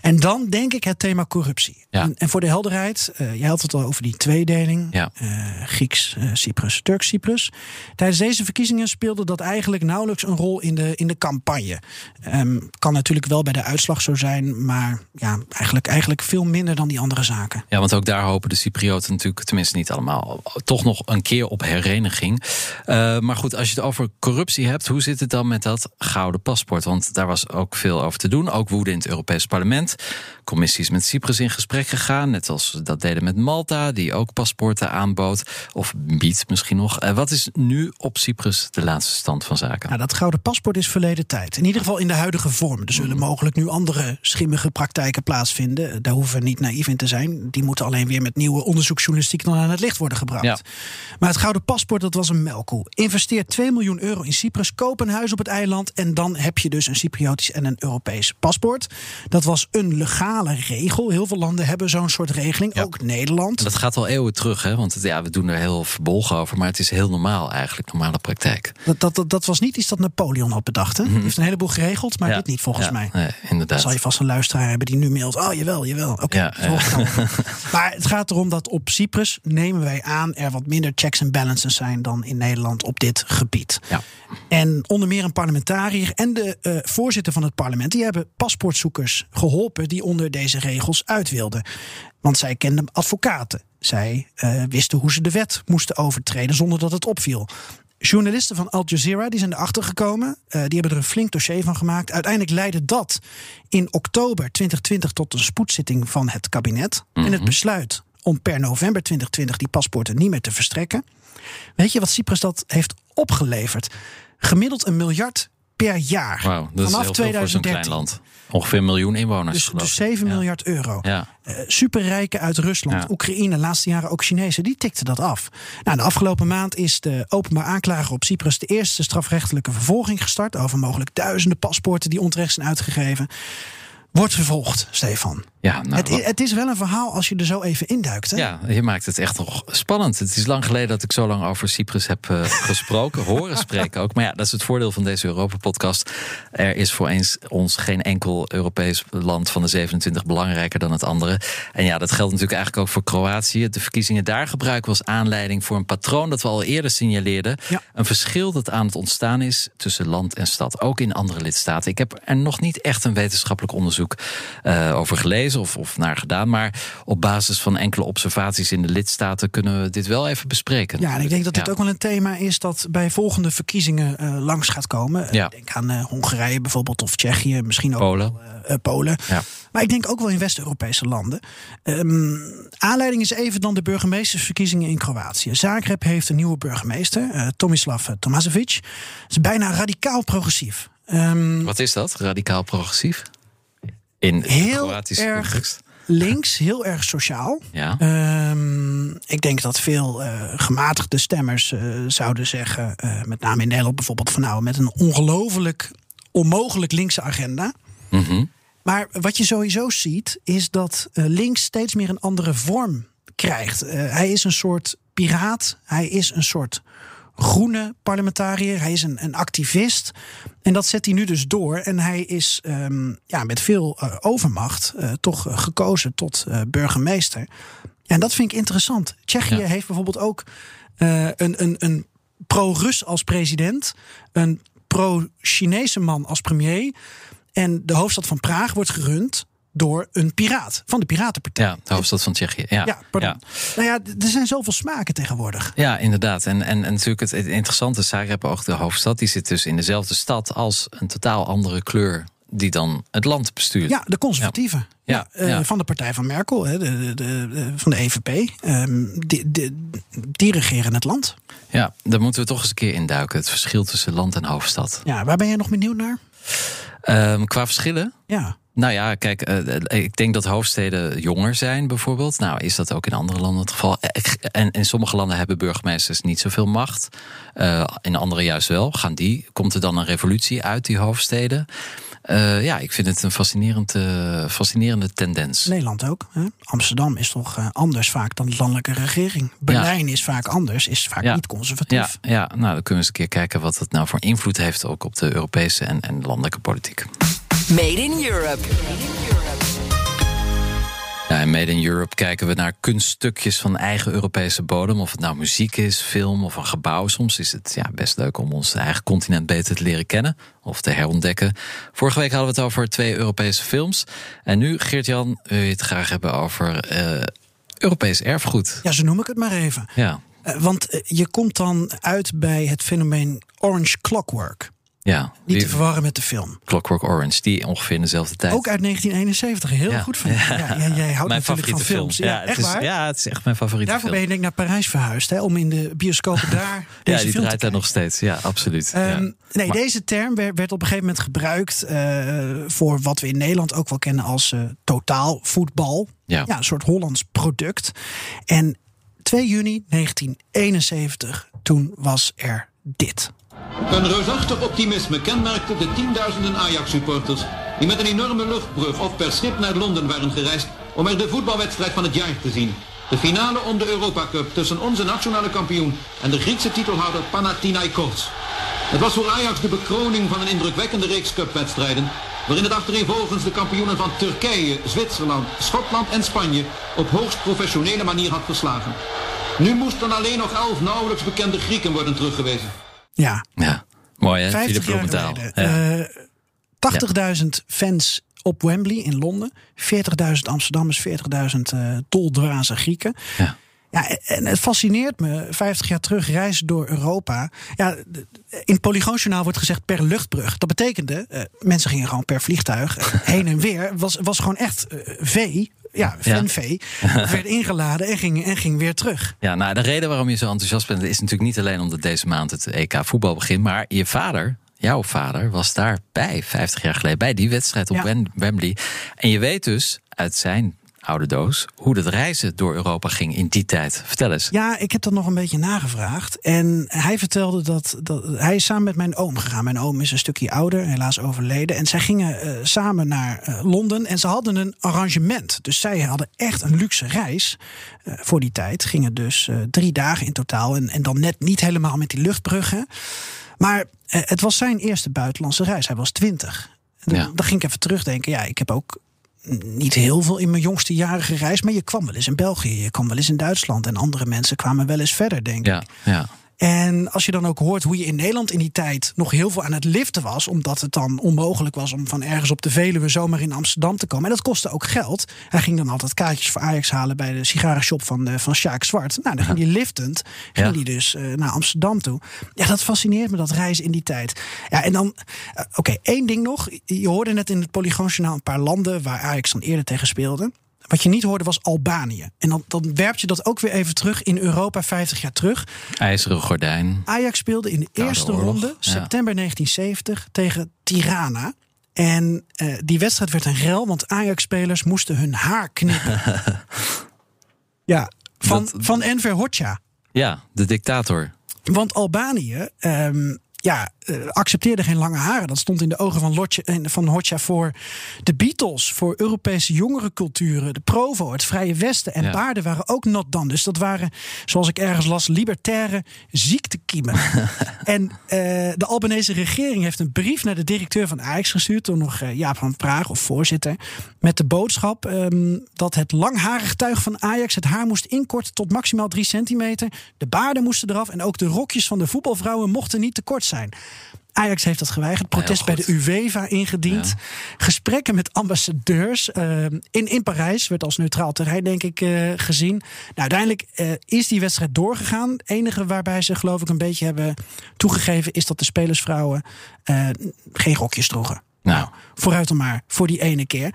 En dan denk ik het thema corruptie. Ja. En, en voor de helderheid, eh jij had het al over die tweedeling. Ja. eh, Grieks, eh, Cyprus, Turks, Cyprus. Tijdens deze verkiezingen speelde dat eigenlijk nauwelijks een rol in de, in de campagne. Ehm, kan natuurlijk wel bij de uitslag zo zijn, maar ja, eigenlijk, eigenlijk veel minder dan die andere zaken. Ja, want ook daar hopen de Cyprioten natuurlijk, tenminste niet allemaal, toch nog een keer op hereniging. Eh, maar goed, als je het over corruptie hebt, hoe zit het dan met dat gouden paspoort? Want daar was ook veel over te doen. Ook woede in het Europees Parlement. Commissie is met Cyprus in gesprek gegaan, net als dat deden met Malta, die ook paspoorten aanbood. Of biedt misschien nog. Eh, wat is nu op Cyprus de laatste stand van zaken? Nou, dat gouden paspoort is verleden tijd. In ieder geval in de huidige vorm. Er zullen mogelijk nu andere schimmige praktijken plaatsvinden. Daar hoeven we niet naïef in te zijn. Die moeten alleen weer met nieuwe onderzoeksjournalistiek dan aan het licht worden gebracht. Ja. Maar het gouden paspoort, dat was een melkkoe. Investeer 2 miljoen euro in Cyprus, koop een huis op het eiland... en dan heb je dus een Cypriotisch en een Europees paspoort. Dat was een legale regel. Heel veel landen hebben zo'n soort regeling, Ja. ook Nederland. Dat gaat al eeuwen terug, hè? want ja, we doen er heel verbolgen over, maar het is heel normaal eigenlijk, normale praktijk. Dat, dat, dat, dat was niet iets dat Napoleon had bedacht. Hè? Hij heeft een heleboel geregeld, maar Ja. dit niet volgens Ja, mij. Nee, inderdaad. zal je vast een luisteraar hebben die nu mailt. Oh, jawel, jawel. Oké, Ja. <laughs> Maar het gaat erom dat op Cyprus nemen wij aan er wat minder checks en balances zijn dan in Nederland op dit gebied. Ja. En onder meer een parlementariër en de eh, voorzitter van het parlement, die hebben paspoortzoekers geholpen die onder deze regels uit wilden. Want zij kenden advocaten. Zij eh, wisten hoe ze de wet moesten overtreden zonder dat het opviel. Journalisten van Al Jazeera die zijn erachter gekomen. Eh, die hebben er een flink dossier van gemaakt. Uiteindelijk leidde dat in oktober 2020 tot een spoedzitting van het kabinet. En het besluit om per november 2020 die paspoorten niet meer te verstrekken. Weet je wat Cyprus dat heeft opgeleverd? Gemiddeld een miljard per jaar. Wauw, dat is Vanaf heel voor zo'n 2013. klein land. Ongeveer een miljoen inwoners. Dus, dus ik. 7 Ja. miljard euro. Ja. Eh, superrijken uit Rusland, Ja. Oekraïne, de laatste jaren ook Chinezen, die tikten dat af. Nou, de afgelopen maand is de openbaar aanklager op Cyprus de eerste strafrechtelijke vervolging gestart over mogelijk duizenden paspoorten die onterecht zijn uitgegeven. Wordt vervolgd, Stefan. Ja, nou, het, het is wel een verhaal als je er zo even induikt. Hè? ja, je maakt het echt nog spannend. Het is lang geleden dat ik zo lang over Cyprus heb eh, gesproken, <laughs> horen spreken ook. Maar ja, dat is het voordeel van deze Europa-podcast. Er is voor eens ons geen enkel Europees land van de 27 belangrijker dan het andere. En ja, dat geldt natuurlijk eigenlijk ook voor Kroatië. De verkiezingen daar gebruiken we als aanleiding voor een patroon dat we al eerder signaleerden. Ja. Een verschil dat aan het ontstaan is tussen land en stad, ook in andere lidstaten. Ik heb er nog niet echt een wetenschappelijk onderzoek eh, over gelezen of, of naar gedaan. Maar op basis van enkele observaties in de lidstaten kunnen we dit wel even bespreken. Ja, en ik denk dat dit Ja. ook wel een thema is dat bij volgende verkiezingen eh, langs gaat komen. Ja. Denk aan eh, Hongarije bijvoorbeeld of Tsjechië, misschien ook Polen. wel, Polen. Ja. Maar ik denk ook wel in West-Europese landen. Ehm, aanleiding is even dan de burgemeestersverkiezingen in Kroatië. Zagreb heeft een nieuwe burgemeester, Tomislav Tomasevic. Dat is bijna radicaal progressief. Ehm, Wat is dat? Radicaal progressief? In Heel Kroatische erg context? links, heel erg sociaal. Ja. Ehm, ik denk dat veel eh, gematigde stemmers eh, zouden zeggen, eh, met name in Nederland bijvoorbeeld, van nou, met een ongelooflijk onmogelijk linkse agenda. Mhm. Maar wat je sowieso ziet, is dat links steeds meer een andere vorm krijgt. Hij is een soort piraat, hij is een soort groene parlementariër. Hij is een, een activist. En dat zet hij nu dus door. En hij is um, ja, met veel uh, overmacht uh, toch uh, gekozen tot burgemeester. En dat vind ik interessant. Tsjechië ja. heeft bijvoorbeeld ook een, een, een pro-Rus als president. Een pro-Chinese man als premier. En de hoofdstad van Praag wordt gerund door een piraat van de Piratenpartij. Ja, de hoofdstad van Tsjechië. Ja, ja pardon. Ja. Nou ja, er zijn zoveel smaken tegenwoordig. Ja, inderdaad. En, en, en natuurlijk het, interessante, Zagreb, ook de hoofdstad, die zit dus in dezelfde stad als een totaal andere kleur die dan het land bestuurt. Ja, de conservatieven. Ja, ja, uh, van de partij van Merkel, de, de, de, van de EVP. Um, die, die regeren het land. Ja, daar moeten we toch eens een keer induiken. Het verschil tussen land en hoofdstad. Ja, waar ben je nog benieuwd naar? Um, qua verschillen? Ja. Nou ja, kijk, uh, ik denk dat hoofdsteden jonger zijn bijvoorbeeld. Nou, is dat ook in andere landen het geval? En in sommige landen hebben burgemeesters niet zoveel macht. Uh, in andere juist wel. Gaan die? Komt er dan een revolutie uit die hoofdsteden? Uh, ja, ik vind het een fascinerende, fascinerende tendens. Nederland ook. Hè? Amsterdam is toch anders vaak dan de landelijke regering. Berlijn ja. is vaak anders, is vaak ja. niet conservatief. Ja, ja, nou dan kunnen we eens een keer kijken wat het nou voor invloed heeft ook op de Europese en, en landelijke politiek. Made in Europe. Ja, in Made in Europe kijken we naar kunststukjes van eigen Europese bodem. Of het nou muziek is, film of een gebouw. Soms is het ja, best leuk om ons eigen continent beter te leren kennen of te herontdekken. Vorige week hadden we het over twee Europese films. En nu, Geert-Jan, wil je het graag hebben over uh, Europees erfgoed. Ja, zo noem ik het maar even. Ja. Uh, want uh, je komt dan uit bij het fenomeen Orange Clockwork. Ja, niet te verwarren met de film. Clockwork Orange, die ongeveer in dezelfde tijd. Ook uit 1971, heel ja. goed van. Ja, ja, jij houdt mijn natuurlijk van films. Film. Ja, echt is, waar? Ja, het is echt mijn favoriete Daarvoor film. ben je denk ik naar Parijs verhuisd, hè, om in de bioscopen <laughs> daar deze ja, die draait daar nog steeds. Ja, absoluut. Um, nee, maar, deze term werd, werd, op een gegeven moment gebruikt uh, voor wat we in Nederland ook wel kennen als uh, totaal voetbal. Ja. ja, een soort Hollands product. En 2 juni 1971, toen was er dit. Een reusachtig optimisme kenmerkte de tienduizenden Ajax-supporters... die met een enorme luchtbrug of per schip naar Londen waren gereisd... om er de voetbalwedstrijd van het jaar te zien. De finale om de Europa Cup tussen onze nationale kampioen... en de Griekse titelhouder Panathinaikos. Het was voor Ajax de bekroning van een indrukwekkende reeks cupwedstrijden... waarin het achtereenvolgens de kampioenen van Turkije, Zwitserland, Schotland en Spanje... op hoogst professionele manier had verslagen. Nu moesten alleen nog elf nauwelijks bekende Grieken worden teruggewezen. Ja. ja, mooi hè, 50 jaar. Ja. Uh, 80.000 fans op Wembley in Londen. 40.000 Amsterdammers, 40.000 uh, toldwaze Grieken. Ja. Ja, en het fascineert me, 50 jaar terug reizen door Europa. Ja, in Polygoonjournaal wordt gezegd per luchtbrug. Dat betekende, uh, mensen gingen gewoon per vliegtuig <laughs> heen en weer. Was, was gewoon echt uh, vee ja, fanvee, ja. <laughs> werd ingeladen en ging, en ging weer terug. Ja, nou, de reden waarom je zo enthousiast bent... is natuurlijk niet alleen omdat deze maand het EK voetbal begint... maar je vader, jouw vader, was daarbij 50 jaar geleden... bij die wedstrijd op ja. Wembley. En je weet dus uit zijn oude doos hoe het reizen door Europa ging in die tijd. Vertel eens. Ja, ik heb dat nog een beetje nagevraagd. En hij vertelde dat, dat hij is samen met mijn oom gegaan. Mijn oom is een stukje ouder, helaas overleden. En zij gingen uh, samen naar uh, Londen en ze hadden een arrangement. Dus zij hadden echt een luxe reis uh, voor die tijd. Gingen dus drie dagen in totaal en, en dan net niet helemaal met die luchtbruggen. Maar het was zijn eerste buitenlandse reis. Hij was twintig. Ja. Dan ging ik even terugdenken. Ja, ik heb ook niet heel veel in mijn jongste jaren gereisd. Maar je kwam wel eens in België, je kwam wel eens in Duitsland. En andere mensen kwamen wel eens verder, denk ja, ik. Ja. En als je dan ook hoort hoe je in Nederland in die tijd nog heel veel aan het liften was, omdat het dan onmogelijk was om van ergens op de Veluwe zomaar in Amsterdam te komen. En dat kostte ook geld. Hij ging dan altijd kaartjes voor Ajax halen bij de sigarenshop van, de, van Sjaak Zwart. Nou, dan ging hij liftend, ging Ja. hij dus uh, naar Amsterdam toe. Ja, dat fascineert me, dat reizen in die tijd. Ja, en dan, uh, oké, okay, één ding nog. Je hoorde net in het Polygoonjournaal een paar landen waar Ajax dan eerder tegen speelde. Wat je niet hoorde was Albanië. En dan, dan werp je dat ook weer even terug in Europa 50 jaar terug. IJzeren gordijn. Ajax speelde in de Koude eerste oorlog, ronde, ja. september 1970, tegen Tirana. En uh, die wedstrijd werd een rel, want Ajax-spelers moesten hun haar knippen. <laughs> ja, van, Dat- van Enver Hoxha. Ja, de dictator. Want Albanië, ehm, ja, eh, accepteerde geen lange haren. Dat stond in de ogen van, Lotje, en van Hotja voor de Beatles, voor Europese jongerenculturen, de Provo, het Vrije Westen en Ja. baarden waren ook not dan. Dus dat waren, zoals ik ergens las, libertaire ziektekiemen. <laughs> en eh, de Albanese regering heeft een brief naar de directeur van Ajax gestuurd, toen nog eh, Jaap van Praag of voorzitter, met de boodschap ehm, dat het langharig tuig van Ajax het haar moest inkorten tot maximaal 3 centimeter. De baarden moesten eraf en ook de rokjes van de voetbalvrouwen mochten niet te kort zijn. Ajax heeft dat geweigerd. Protest bij de UEFA ingediend. Gesprekken met ambassadeurs. eh, in, in Parijs werd als neutraal terrein, denk ik, eh, gezien. Nou, uiteindelijk eh, is die wedstrijd doorgegaan. Het enige waarbij ze, geloof ik, een beetje hebben toegegeven... is dat de spelersvrouwen geen rokjes droegen. Nou, Vooruit dan maar, voor die ene keer.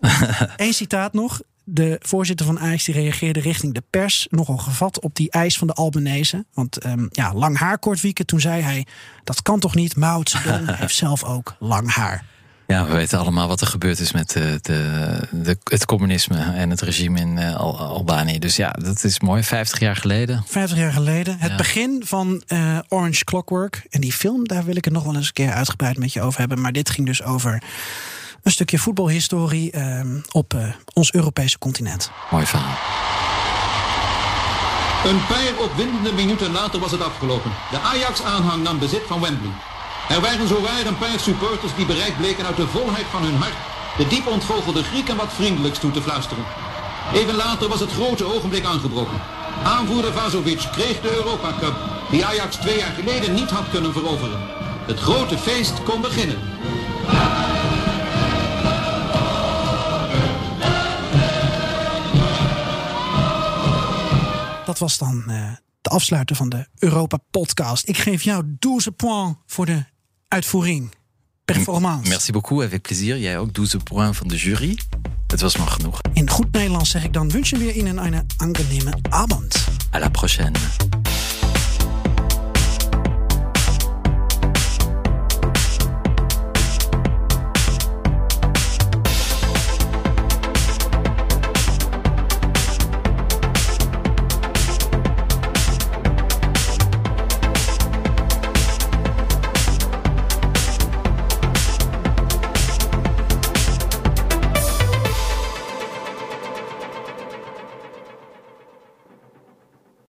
<laughs> Eén citaat nog. De voorzitter van Ajax die reageerde richting de pers nogal gevat op die eis van de Albanese. Want ehm, ja, lang haar kort wieken. Toen zei hij, dat kan toch niet? Mao Zedong <laughs> heeft zelf ook lang haar. Ja, we weten allemaal wat er gebeurd is met de, de, de, het communisme en het regime in eh, Al- Albanië. Dus ja, dat is mooi. 50 jaar geleden. 50 jaar geleden. Het Ja. begin van eh, Orange Clockwork. En die film, daar wil ik het nog wel eens een keer uitgebreid met je over hebben. Maar dit ging dus over een stukje voetbalhistorie ehm, op eh, ons Europese continent. Mooi verhaal. Een paar opwindende minuten later was het afgelopen. De Ajax-aanhang nam bezit van Wembley. Er waren zowaar een paar supporters die bereid bleken uit de volheid van hun hart de diep ontvogelde Grieken wat vriendelijks toe te fluisteren. Even later was het grote ogenblik aangebroken. Aanvoerder Vazovic kreeg de Europa Cup, die Ajax twee jaar geleden niet had kunnen veroveren. Het grote feest kon beginnen. Dat was dan eh, de afsluiter van de Europa Podcast. Ik geef jou 12 points voor de uitvoering. Performance. Merci beaucoup, avec plaisir. Jij ook 12 points van de jury. Het was maar genoeg. In goed Nederlands zeg ik dan wünschen we Ihnen een angenehme Abend. À la prochaine.